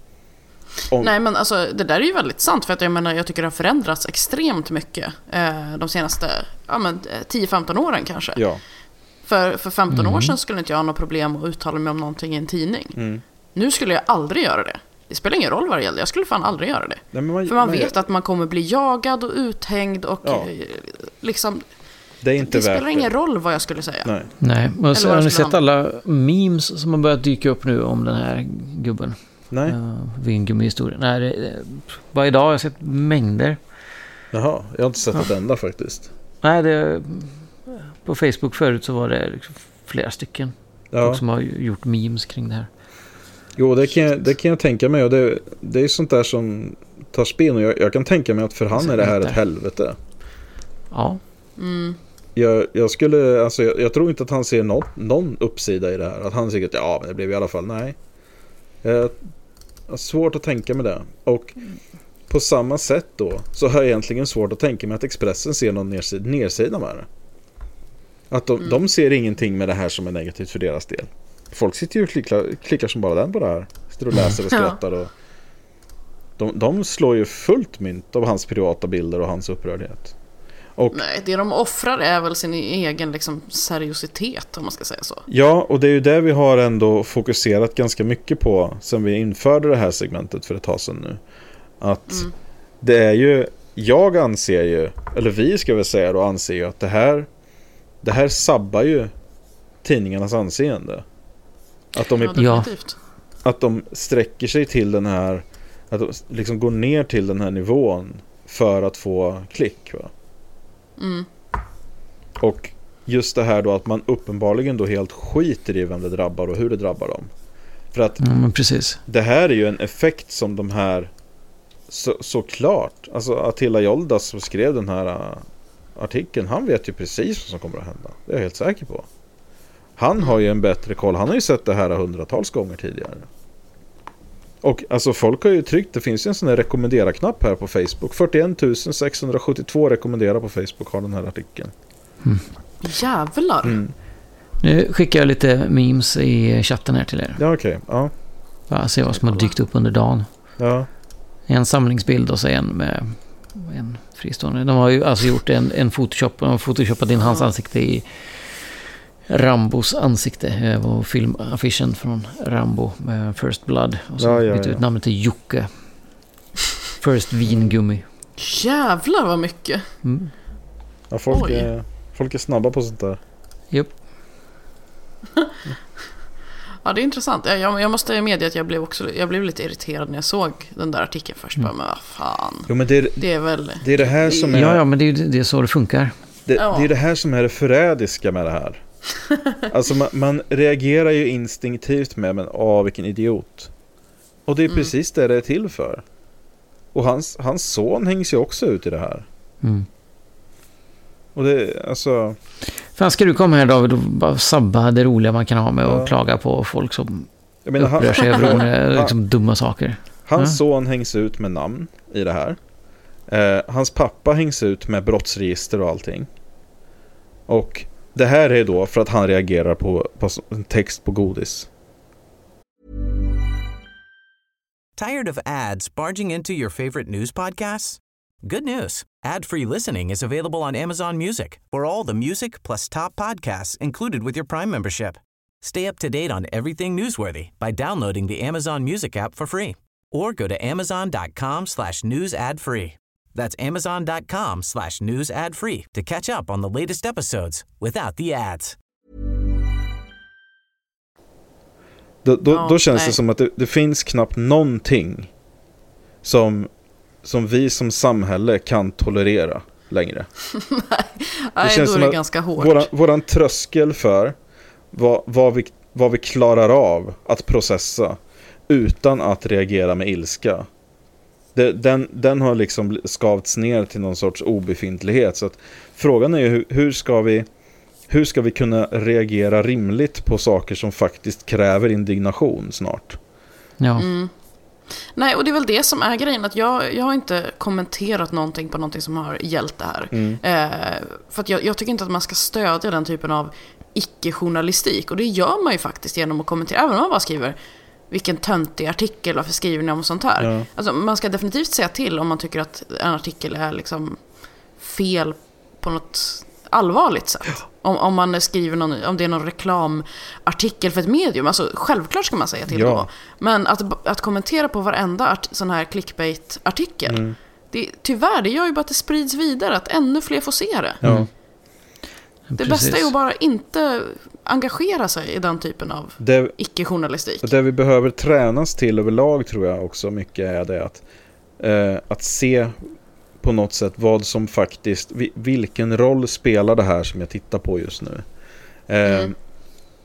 Om, Nej men alltså det där är ju väldigt sant för att jag menar jag tycker det har förändrats extremt mycket eh, de senaste ja, men, eh, 10-15 åren kanske. Ja. För, för 15 år Mm. sedan skulle inte jag ha något problem att uttala mig om någonting i en tidning. Mm. Nu skulle jag aldrig göra det. Det spelar ingen roll vad det gäller, jag skulle fan aldrig göra det. Nej, men man, För man vet att man kommer bli jagad och uthängd och Ja. eh, liksom, det är inte det spelar ingen roll vad jag skulle säga. Nej. Nej, och så har ni sett alla memes som har börjat dyka upp nu om den här gubben? Nej. Uh, Vingummi-historien. Nej, det, bara idag har jag sett mängder. Jaha, jag har inte sett ett enda faktiskt. Nej, det, på Facebook förut så var det liksom flera stycken. Ja. Folk som har gjort memes kring det här. Jo, det kan, jag, det kan jag tänka mig. Och det, det är sånt där som tar spinn. Och jag, jag kan tänka mig att för han är det här ett helvete. Ja, Mm. Jag, jag skulle, alltså jag, jag tror inte att han ser någon, någon uppsida i det här. Att han säger att ja, men det blev i alla fall, nej. Jag har svårt att tänka mig det. Och på samma sätt då så har jag egentligen svårt att tänka mig att Expressen ser någon nedsida, nedsida med det. Att de, de ser ingenting med det här som är negativt för deras del. Folk sitter ju och klickar, klickar som bara den på det här. Sitter och läser och skrattar och... De, de slår ju fullt mynt av hans privata bilder och hans upprördhet. Och Nej, det de offrar är väl sin egen liksom, seriositet om man ska säga så. Ja, och det är ju det vi har ändå fokuserat ganska mycket på sen vi införde det här segmentet för ett tag sedan nu. Att Mm. det är ju, jag anser ju, eller vi ska väl säga då, anser ju att det här, det här sabbar ju tidningarnas anseende. Att de, är, Ja, att de sträcker sig till den här, att de liksom går ner till den här nivån för att få klick. Va? Mm. Och just det här då att man uppenbarligen då helt skiter i vem det drabbar och hur det drabbar dem. För att precis. det här är ju en effekt som de här så, såklart, alltså Attila Joldas som skrev den här uh, artikeln, han vet ju precis vad som kommer att hända. Det är jag helt säker på. Han har ju en bättre koll, han har ju sett det här hundratals gånger tidigare. Och alltså folk har ju tryckt, det finns ju en sån här rekommendera-knapp här på Facebook. 41 672 rekommenderar på Facebook har den här artikeln. Jävlar. Mm. Nu skickar jag lite memes i chatten här till er. Ja okej, ja. Bara se vad som har dykt upp under dagen. ja. En samlingsbild och så en med en fristående. De har ju alltså gjort en, en photoshop. De har photoshopat in hans ansikte i Rambos ansikte. eh, Och filmaffischen från Rambo med First Blood. Och så Ja, ja, bytt ja. ut namnet till Jocke. First vingummi. Jävlar vad mycket. Mm. ja folk, är, folk är snabba på sånt där. Japp. Ja, det är intressant. Jag, jag, måste medge att jag blev, också, jag blev lite irriterad när jag såg den där artikeln först. Mm. Bara, men vad fan. Jo men det är, Det är väl... det är det här som är... Ja, ja, men det är det är så det funkar. Det, Ja. det är det här som är det förrädiska med det här. Alltså man, man reagerar ju instinktivt med men åh vilken idiot. Och det är Mm. precis det det är till för. Och hans, hans son hängs ju också ut i det här. Mm. Och det, alltså, Fan, ska du komma här David och bara sabba det roliga man kan ha med att Ja. klaga på folk som jag menar, upprör han, sig över liksom, dumma saker? hans Ja. son hängs ut med namn i det här. Eh, hans pappa hängs ut med brottsregister och allting. Och det här är då för att han reagerar på, på en text på godis. Tired of ads barging into your favorite news podcasts? Good news. Ad-free listening is available on Amazon Music for all the music plus top podcasts included with your Prime membership. Stay up to date on everything newsworthy by downloading the Amazon Music app for free or go to amazon.com slash news ad free. That's amazon.com slash news ad free to catch up on the latest episodes without the ads. Då, då, då känns det nej. som att det, det finns knappt någonting som, som vi som samhälle kan tolerera längre. Nej, känns då är det att ganska hårt. Våran, våran tröskel för vad, vad, vi, vad vi klarar av att processa utan att reagera med ilska. Den, den har liksom skavts ner till någon sorts obefintlighet. Så att frågan är ju hur, hur, ska vi, hur ska vi kunna reagera rimligt på saker som faktiskt kräver indignation snart? Ja. Mm. Nej, och det är väl det som är grejen. Att jag, jag har inte kommenterat någonting på någonting som har gällt det här. Mm. Eh, för att jag, jag tycker inte att man ska stödja den typen av icke-journalistik. Och det gör man ju faktiskt genom att kommentera. Även om man bara skriver vilken töntig artikel, varför skriver ni om sånt här? Ja. Alltså, man ska definitivt säga till om man tycker att en artikel är liksom fel på något allvarligt sätt. Om, om man skriver någon, om det är någon reklamartikel för ett medium. Alltså, självklart ska man säga till Ja. då. Men att, att kommentera på varenda art, sån här clickbait-artikel. Mm. Det, tyvärr, det gör ju bara att det sprids vidare. Att ännu fler får se det. Ja. Det Precis. bästa är ju bara inte engagera sig i den typen av icke-journalistik. Och det vi behöver tränas till överlag tror jag också mycket är det att, eh, att se på något sätt vad som faktiskt, vilken roll spelar det här som jag tittar på just nu. Eh, mm.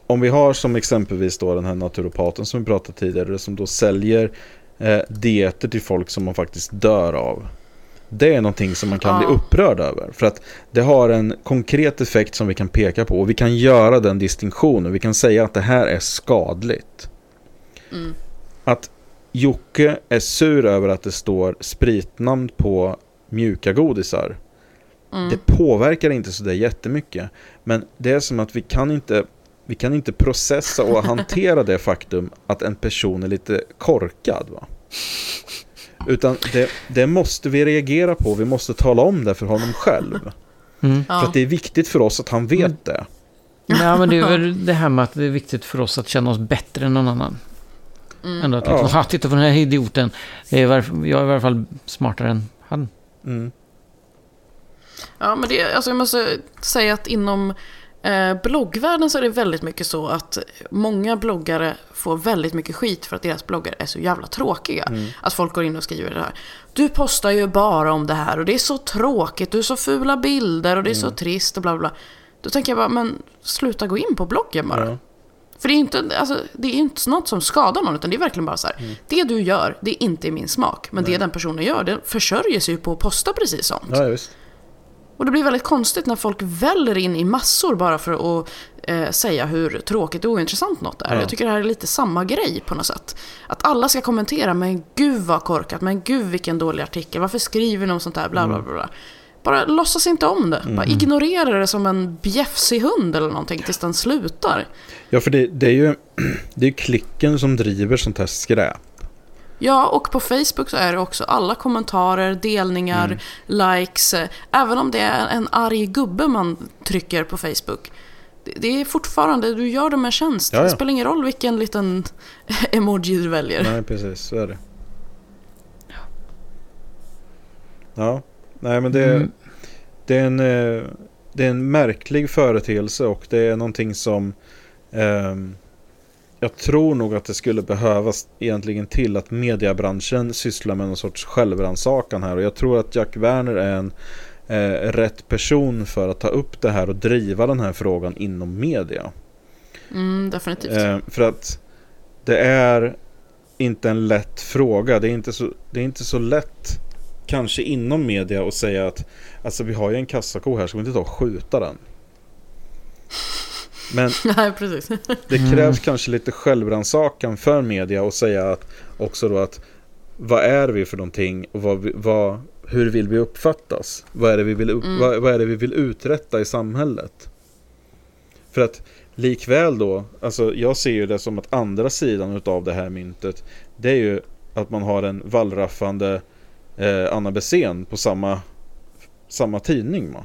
Om vi har som exempelvis då den här naturopaten som vi pratade tidigare, som då säljer eh, dieter till folk som man faktiskt dör av. Det är någonting som man kan ja. bli upprörd över. För att det har en konkret effekt som vi kan peka på. Och vi kan göra den distinktionen. Vi kan säga att det här är skadligt. Mm. Att Jocke är sur över att det står spritnamn på mjuka godisar. Mm. Det påverkar inte så där jättemycket. Men det är som att vi kan inte, vi kan inte processa och hantera det faktum att en person är lite korkad. Va? Utan det, det måste vi reagera på. Vi måste tala om det för honom själv. Mm. För att det är viktigt för oss att han vet mm. det. Ja, men det är väl det här med att det är viktigt för oss att känna oss bättre än någon annan. Mm. Ändå att liksom, ja. titta på den här idioten. Jag är, jag är i alla fall smartare än han. Mm. Ja, men det, alltså jag måste säga att inom eh, bloggvärlden så är det väldigt mycket så att många bloggare får väldigt mycket skit för att deras bloggar är så jävla tråkiga. Mm. Att folk går in och skriver det här. Du postar ju bara om det här och det är så tråkigt, du är så fula bilder och det är mm. så trist och bla bla. Då tänker jag bara, men sluta gå in på bloggen bara. Ja. För det är inte, alltså, det är inte något som skadar någon, utan det är verkligen bara så här. Mm. Det du gör, det är inte i min smak. Men det den personen gör, det försörjer sig ju på att posta precis sånt. Ja, visst. Och det blir väldigt konstigt när folk väller in i massor bara för att eh, säga hur tråkigt och ointressant något är. Ja. Jag tycker det här är lite samma grej på något sätt. Att alla ska kommentera, men gud vad korkat, men gud vilken dålig artikel, varför skriver om sånt här, bla bla mm. bla. Bara låtsas inte om det. Mm. Bara ignorera det som en bjäfsig hund eller någonting tills den slutar. Ja, för det, det är ju det är klicken som driver sånt här skräp. Ja, och på Facebook så är det också alla kommentarer, delningar, mm. likes. Även om det är en arg gubbe man trycker på Facebook. Det är fortfarande, du gör dem en tjänst. Ja, ja. Det spelar ingen roll vilken liten emoji du väljer. Nej, precis. Så är det. Ja, nej men det, mm. det, är en, eh, det är en märklig företeelse och det är någonting som um, jag tror nog att det skulle behövas egentligen till att mediebranschen sysslar med någon sorts självrannsakan här. Och jag tror att Jack Werner är en eh, rätt person för att ta upp det här och driva den här frågan inom media. Mm, definitivt. Eh, för att det är inte en lätt fråga. Det är inte så, det är inte så lätt kanske inom media att säga att alltså vi har ju en kassako här, ska vi inte ta och skjuta den? Men Nej, precis. det krävs mm. kanske lite självrannsakan för media att säga att också då att vad är vi för någonting och vad, vad, hur vill vi uppfattas? Vad är, det vi vill, mm. vad, vad, är det vi vill uträtta i samhället? För att likväl då, alltså jag ser ju det som att andra sidan av det här myntet, det är ju att man har en vallraffande eh, Anna Bessén på samma, samma tidning. Man.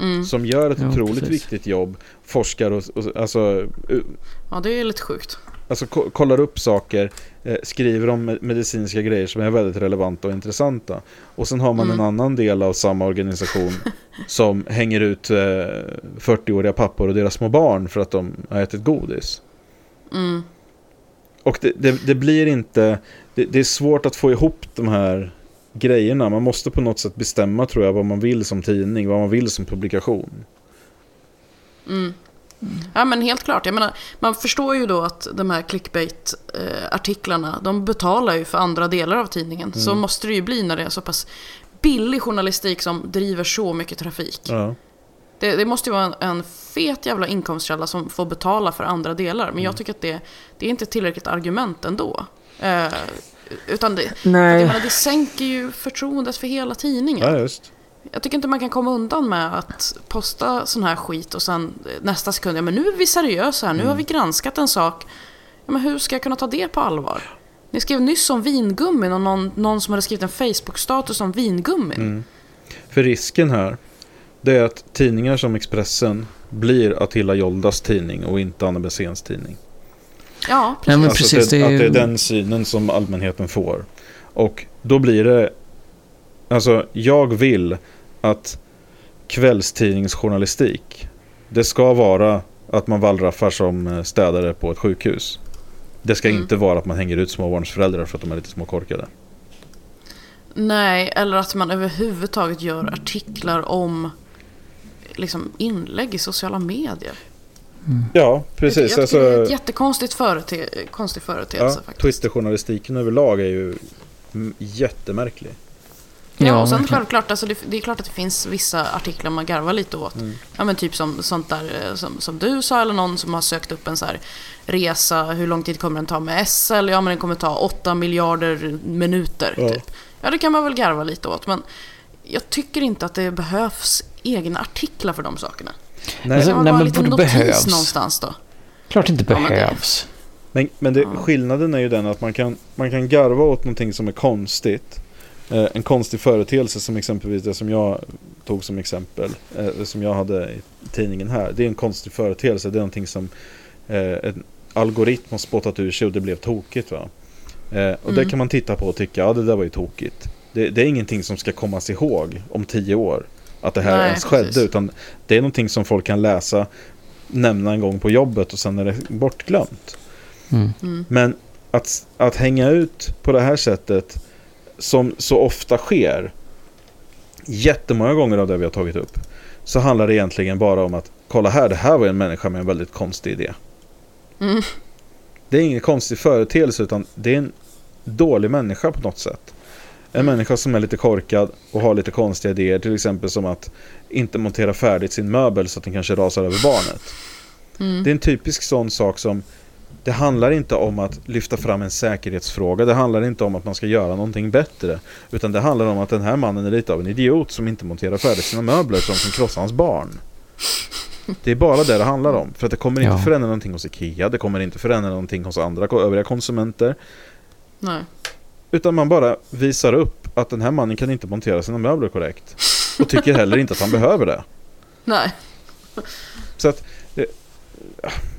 Mm. Som gör ett ja, otroligt precis. viktigt jobb. Forskar och, och alltså... Ja, det är lite sjukt. Alltså kollar upp saker, eh, skriver om medicinska grejer som är väldigt relevanta och intressanta. Och sen har man mm. en annan del av samma organisation som hänger ut eh, 40-åriga pappor och deras små barn för att de har ätit godis. Mm. Och det, det, det blir inte, det, det, är svårt att få ihop de här grejerna. Man måste på något sätt bestämma tror jag vad man vill som tidning, vad man vill som publikation. Mm. Ja men helt klart. Jag menar, man förstår ju då att de här clickbait-artiklarna, de betalar ju för andra delar av tidningen. Mm. Så måste det ju bli när det är så pass billig journalistik som driver så mycket trafik. Ja. Det, det, måste ju vara en, en, fet jävla inkomstkälla som får betala för andra delar. Men mm. jag tycker att det, det är inte tillräckligt argument ändå. Eh, utan det, Nej. Menar, det sänker ju förtroendet för hela tidningen. Ja, just. Jag tycker inte man kan komma undan med att posta sån här skit och sen nästa sekund, ja men nu är vi seriösa här, nu mm. har vi granskat en sak. Ja, men hur ska jag kunna ta det på allvar? Ni skrev nyss om vingummin och någon, någon som hade skrivit en Facebook-status om vingummin. Mm. För risken här, det är att tidningar som Expressen blir Attila Joldas tidning och inte Anna Besséns tidning. Ja, precis. Alltså precis att, det, att det är den synen som allmänheten får. Och då blir det... Alltså, jag vill att kvällstidningsjournalistik, det ska vara att man wallraffar som eh, städare på ett sjukhus. Det ska mm. inte vara att man hänger ut småbarnsföräldrar för att de är lite småkorkade. Nej, eller att man överhuvudtaget gör artiklar om liksom, inlägg i sociala medier. Ja, precis. Jag, jag alltså, det är ett jättekonstigt förete konstig företeelse ja, faktiskt. Twitterjournalistiken överlag är ju mm, jättemärklig. Ja, och sen självklart, alltså det, det är klart att det finns vissa artiklar man garvar lite åt. Mm. Ja men typ som sånt där eh, som, som du sa, eller någon som har sökt upp en så här resa, hur lång tid kommer den ta med SL? Ja men den kommer ta 8 miljarder minuter, Ja. typ. Ja det kan man väl garva lite åt, men jag tycker inte att det behövs egna artiklar för de sakerna. Nej, Alltså, Det kan nej, vara en men notis behövs? någonstans då. Klart det inte Ja, men det- behövs. Men, men det, skillnaden är ju den att man kan, man kan garva åt någonting som är konstigt. Eh, en konstig företeelse som exempelvis det som jag tog som exempel. Eh, det som jag hade i tidningen här. Det är en konstig företeelse. Det är någonting som eh, en algoritm har spottat ur sig och det blev tokigt. Va? Eh, och det Mm. kan man titta på och tycka, ja det där var ju tokigt. Det, det är ingenting som ska kommas ihåg om tio år. Att det här Nej, ens skedde. precis. Utan det är någonting som folk kan läsa, nämna en gång på jobbet och sen är det bortglömt. Mm. Mm. Men att, att hänga ut på det här sättet som så ofta sker jättemånga gånger av det vi har tagit upp så handlar det egentligen bara om att kolla här, det här var en människa med en väldigt konstig idé. Mm. Det är ingen konstig företeelse utan det är en dålig människa på något sätt. En människa som är lite korkad och har lite konstiga idéer till exempel som att inte montera färdigt sin möbel så att den kanske rasar över barnet. Mm. Det är en typisk sån sak som det handlar inte om att lyfta fram en säkerhetsfråga. Det handlar inte om att man ska göra någonting bättre. Utan det handlar om att den här mannen är lite av en idiot som inte monterar färdigt sina möbler så de kan krossa hans barn. Det är bara det det handlar om. För att det kommer inte Ja. förändra någonting hos Ikea. Det kommer inte förändra någonting hos andra övriga konsumenter. Nej. Utan man bara visar upp att den här mannen kan inte montera sina möbler korrekt. Och tycker heller inte att han behöver det. Nej. Så att eh,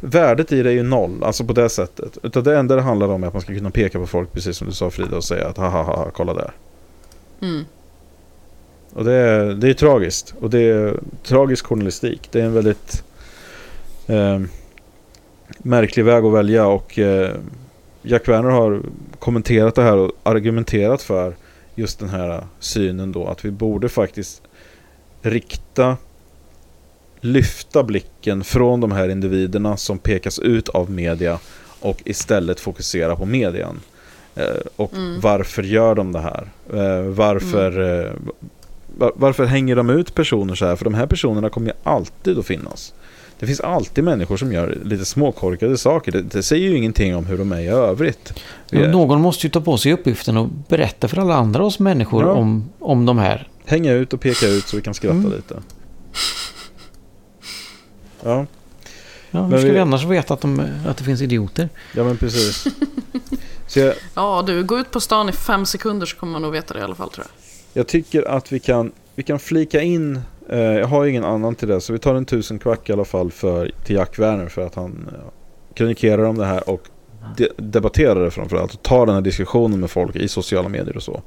värdet i det är ju noll, alltså på det sättet. Utan det enda det handlar om är att man ska kunna peka på folk, precis som du sa Frida, och säga att ha ha ha, kolla där. Mm. Och det är, det är tragiskt. Och det är tragisk journalistik. Det är en väldigt eh, märklig väg att välja och eh, Jack Werner har kommenterat det här och argumenterat för just den här synen då att vi borde faktiskt rikta lyfta blicken från de här individerna som pekas ut av media och istället fokusera på median. Eh, och Mm. varför gör de det här? Eh, varför, eh, var, varför hänger de ut personer så här? För de här personerna kommer ju alltid att finnas. Det finns alltid människor som gör lite småkorkade saker. Det, det säger ju ingenting om hur de är i övrigt. Är- Någon måste ju ta på sig uppgiften och berätta för alla andra oss människor Ja. om, om de här. Hänga ut och peka ut så vi kan skratta Mm. lite. Ja, Ja, hur Men ska vi- vi annars veta att, de, att det finns idioter? ja men precis. Så jag, Ja, du, gå ut på stan i fem sekunder så kommer man nog veta det i alla fall tror jag. Jag tycker att vi kan, vi kan flika in, eh, jag har ingen annan till det, så vi tar en tusen kvack i alla fall för, till Jack Werner för att han eh, kronikerar om det här och de, debatterar det framförallt. Och tar den här diskussionen med folk i sociala medier och så.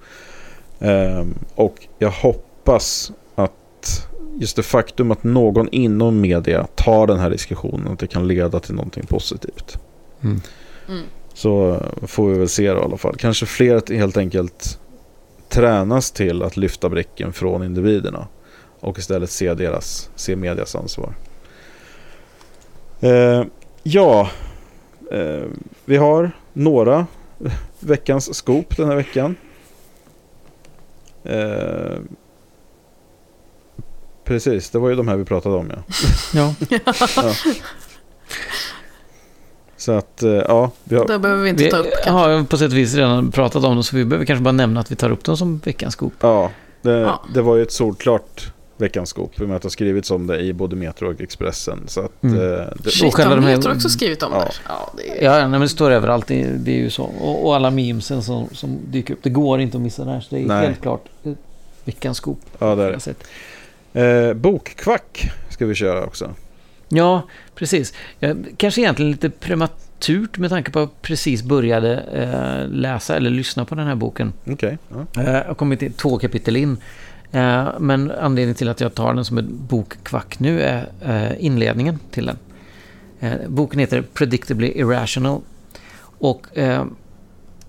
Ehm, och jag hoppas att just det faktum att någon inom media tar den här diskussionen, att det kan leda till någonting positivt. Mm. Mm. Så eh, får vi väl se då i alla fall. Kanske fler att helt enkelt tränas till att lyfta blicken från individerna. Och istället se deras, se medias ansvar. Eh, ja, eh, vi har några veckans scoop den här veckan. Eh, precis, det var ju de här vi pratade om ja. Ja. ja. Så att, eh, ja. Vi har, Det behöver vi inte Vi ta upp kanske. har på sätt och vis redan pratat om dem så vi behöver kanske bara nämna att vi tar upp dem som veckans scoop. Ja, det, Ja. det var ju ett solklart veckans scoop. I och med att det har skrivits om det i både Metro och Expressen. Så att, Mm. eh, det, Shit, själva har de här- Metro också skrivit om Ja. det? Ja, det är... Ja, nej, men det står överallt. Det, det är ju så. Och, och alla memesen som, som dyker upp. Det går inte att missa det här. Så det är Nej. helt klart veckans scoop. ja, det är det. Eh, bokkvack ska vi köra också. Ja, precis. Jag, kanske egentligen lite prematurt med tanke på att jag precis började eh, läsa eller lyssna på den här boken. Okej. Ja. Eh, jag har kommit till två kapitel in. Eh, men anledningen till att jag tar den som ett bokkvack nu är eh, inledningen till den. Eh, boken heter Predictably Irrational. Och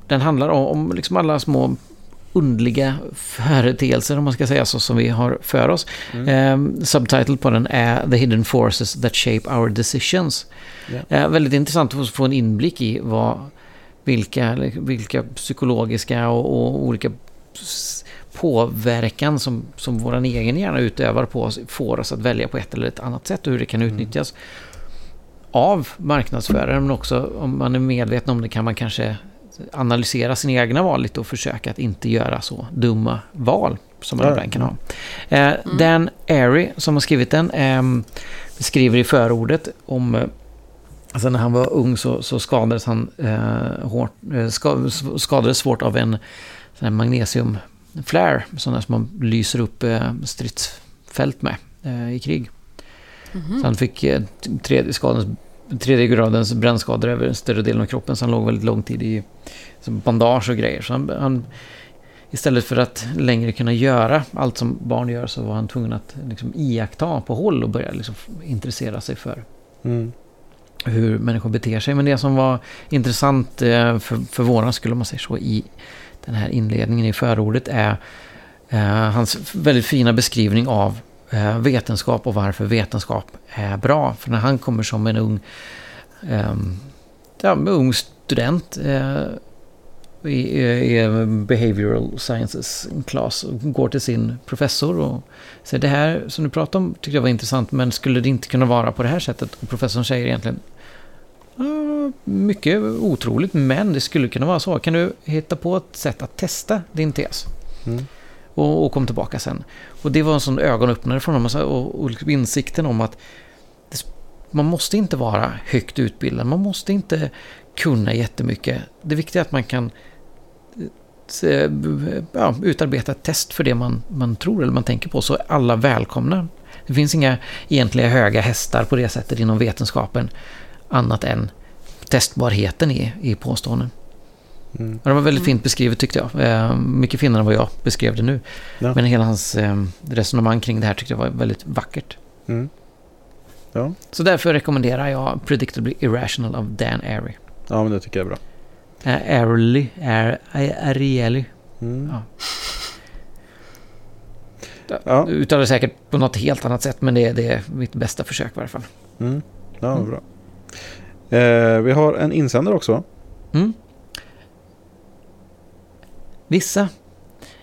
den handlar om, om liksom alla små undliga företeelser, om man ska säga så, som vi har för oss. Mm. Eh, subtitle på den är The Hidden Forces That Shape Our Decisions. Eh, väldigt intressant att få en inblick i vad, vilka, vilka psykologiska och, och olika påverkan som, som vår egen hjärna utövar på oss får oss att välja på ett eller ett annat sätt och hur det kan utnyttjas av marknadsföraren men också om man är medveten om det kan man kanske analysera sina egna val lite och försöka att inte göra så dumma val som man ibland kan ha. Eh, Dan Airy som har skrivit den eh, skriver i förordet om eh, Alltså när han var ung så, så skadades han eh, hårt, eh, ska, skadades svårt av en sån här magnesium flare, sådana som man lyser upp eh, stridsfält med eh, i krig. Mhm. Så han fick eh, tredje, skadens, tredje gradens brännskador över större delen av kroppen. Så han låg väldigt lång tid i som bandage och grejer. Så han, han, istället för att längre kunna göra allt som barn gör så var han tvungen att liksom, iaktta på håll och börja liksom, intressera sig för Mm. hur människor beter sig. Men det som var intressant för, för våran skulle man säga så i den här inledningen i förordet är eh, hans väldigt fina beskrivning av eh, vetenskap och varför vetenskap är bra. För när han kommer som en ung, ehm, ja, ung student eh, i, i behavioral sciences class och går till sin professor och säger det här som du pratade om tyckte jag var intressant men skulle det inte kunna vara på det här sättet? Och professorn säger egentligen mycket otroligt men det skulle kunna vara så. Kan du hitta på ett sätt att testa din tes? Mm. och, och kom tillbaka sen. Och det var en sån ögonöppnare för honom och, så- och, och liksom insikten om att det, man måste inte vara högt utbildad, man måste inte kunna jättemycket. Det viktiga är att man kan eh, ja, utarbeta ett test för det man, man tror eller man tänker på, så är alla välkomna. Det finns inga egentliga höga hästar på det sättet inom vetenskapen, annat än testbarheten i, i påståenden. Mm. Det var väldigt fint beskrivet tyckte jag. Eh, mycket finare än vad jag beskrev det nu. Ja. Men hela hans eh, resonemang kring det här tyckte jag var väldigt vackert. Mm. Ja. Så därför rekommenderar jag Predictably Irrational av Dan Airy. ja, men det tycker jag är bra. Uh, Airly, Air, Ariely. Mm. Ja. Ja. Uttalar det säkert på något helt annat sätt, men det, det är mitt bästa försök i varje fall. Mm. Ja, Mm. bra. Eh, vi har en insändare också. Mm. Vissa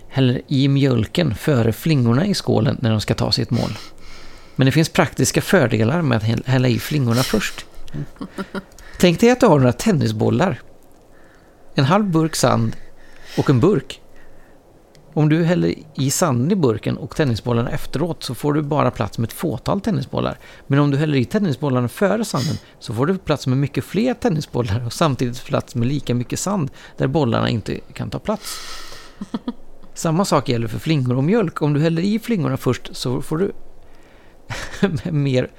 häller i mjölken före flingorna i skålen när de ska ta sitt mål. Men det finns praktiska fördelar med att hälla i flingorna först. Tänk dig att du har några tennisbollar, en halv burk sand och en burk. Om du häller i sanden i burken och tennisbollarna efteråt så får du bara plats med ett fåtal tennisbollar. Men om du häller i tennisbollarna före sanden så får du plats med mycket fler tennisbollar och samtidigt plats med lika mycket sand där bollarna inte kan ta plats. Samma sak gäller för flingor och mjölk. Om du häller i flingorna först så får du mer...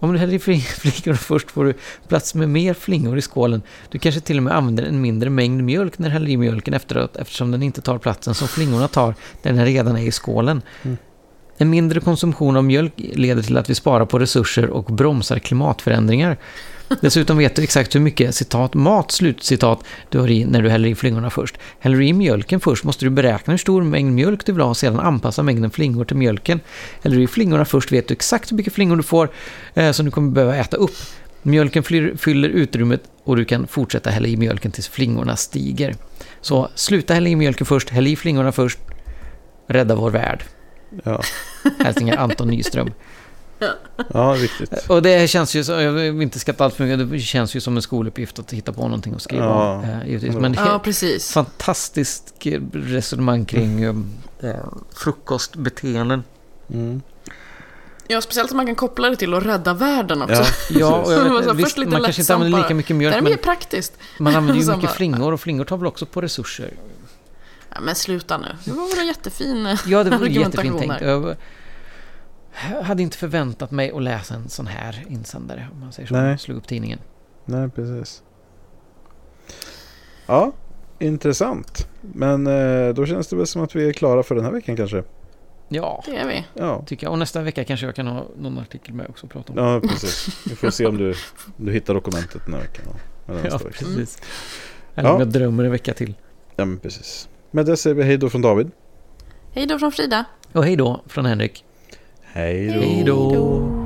Om du häller i fling- flingorna först får du plats med mer flingor i skålen. Du kanske till och med använder en mindre mängd mjölk när du häller i mjölken efteråt eftersom den inte tar platsen som flingorna tar där den redan är i skålen. Mm. En mindre konsumtion av mjölk leder till att vi sparar på resurser och bromsar klimatförändringar. Dessutom vet du exakt hur mycket citat mat slutcitat du har i när du häller i flingorna först. Häller du i mjölken först måste du beräkna hur stor mängd mjölk du vill ha och sedan anpassa mängden flingor till mjölken. Häller du i flingorna först vet du exakt hur mycket flingor du får eh, som du kommer behöva äta upp. Mjölken fyller, utrymmet och du kan fortsätta hälla i mjölken tills flingorna stiger. Så sluta hälla i mjölken först, häll i flingorna först. Rädda vår värld. Ja, Hälsningar Anton Nyström. Ja viktigt. Och det känns ju, så, jag vill inte skratta allt för mycket, det känns ju som en skoluppgift att hitta på någonting och skriva Ja. om. Eh. Men det Ja, är precis. fantastiskt resonemang kring eh, frukostbeteenden. Mm. Ja, speciellt om man kan koppla det till att rädda världen också. Ja, Ja, och jag Det var vet, så visst, man kanske inte använder lika mycket Det mjölk, här är mer praktiskt. man använder ju mycket bara- flingor och flingor tar väl också på resurser. Ja, men sluta nu. Det var väl en jättefin eh, Ja, det vore jättefint argumentation tänkt. Jag hade inte förväntat mig att läsa en sån här insändare, om man säger så. Nej. Slog upp tidningen. Nej, precis. Ja, intressant. Men eh, då känns det väl som att vi är klara för den här veckan kanske. Ja, Det är vi. Ja, tycker jag. Och nästa vecka kanske jag kan ha någon artikel med också och prata om. ja precis. Vi får se om du, du hittar dokumentet den här veckan. Ja, precis. Eller Ja. om jag drömmer en vecka till. Ja, men precis. Med det säger vi hej då från David. Hej då från Frida. Och hej då från Henrik. Hej då.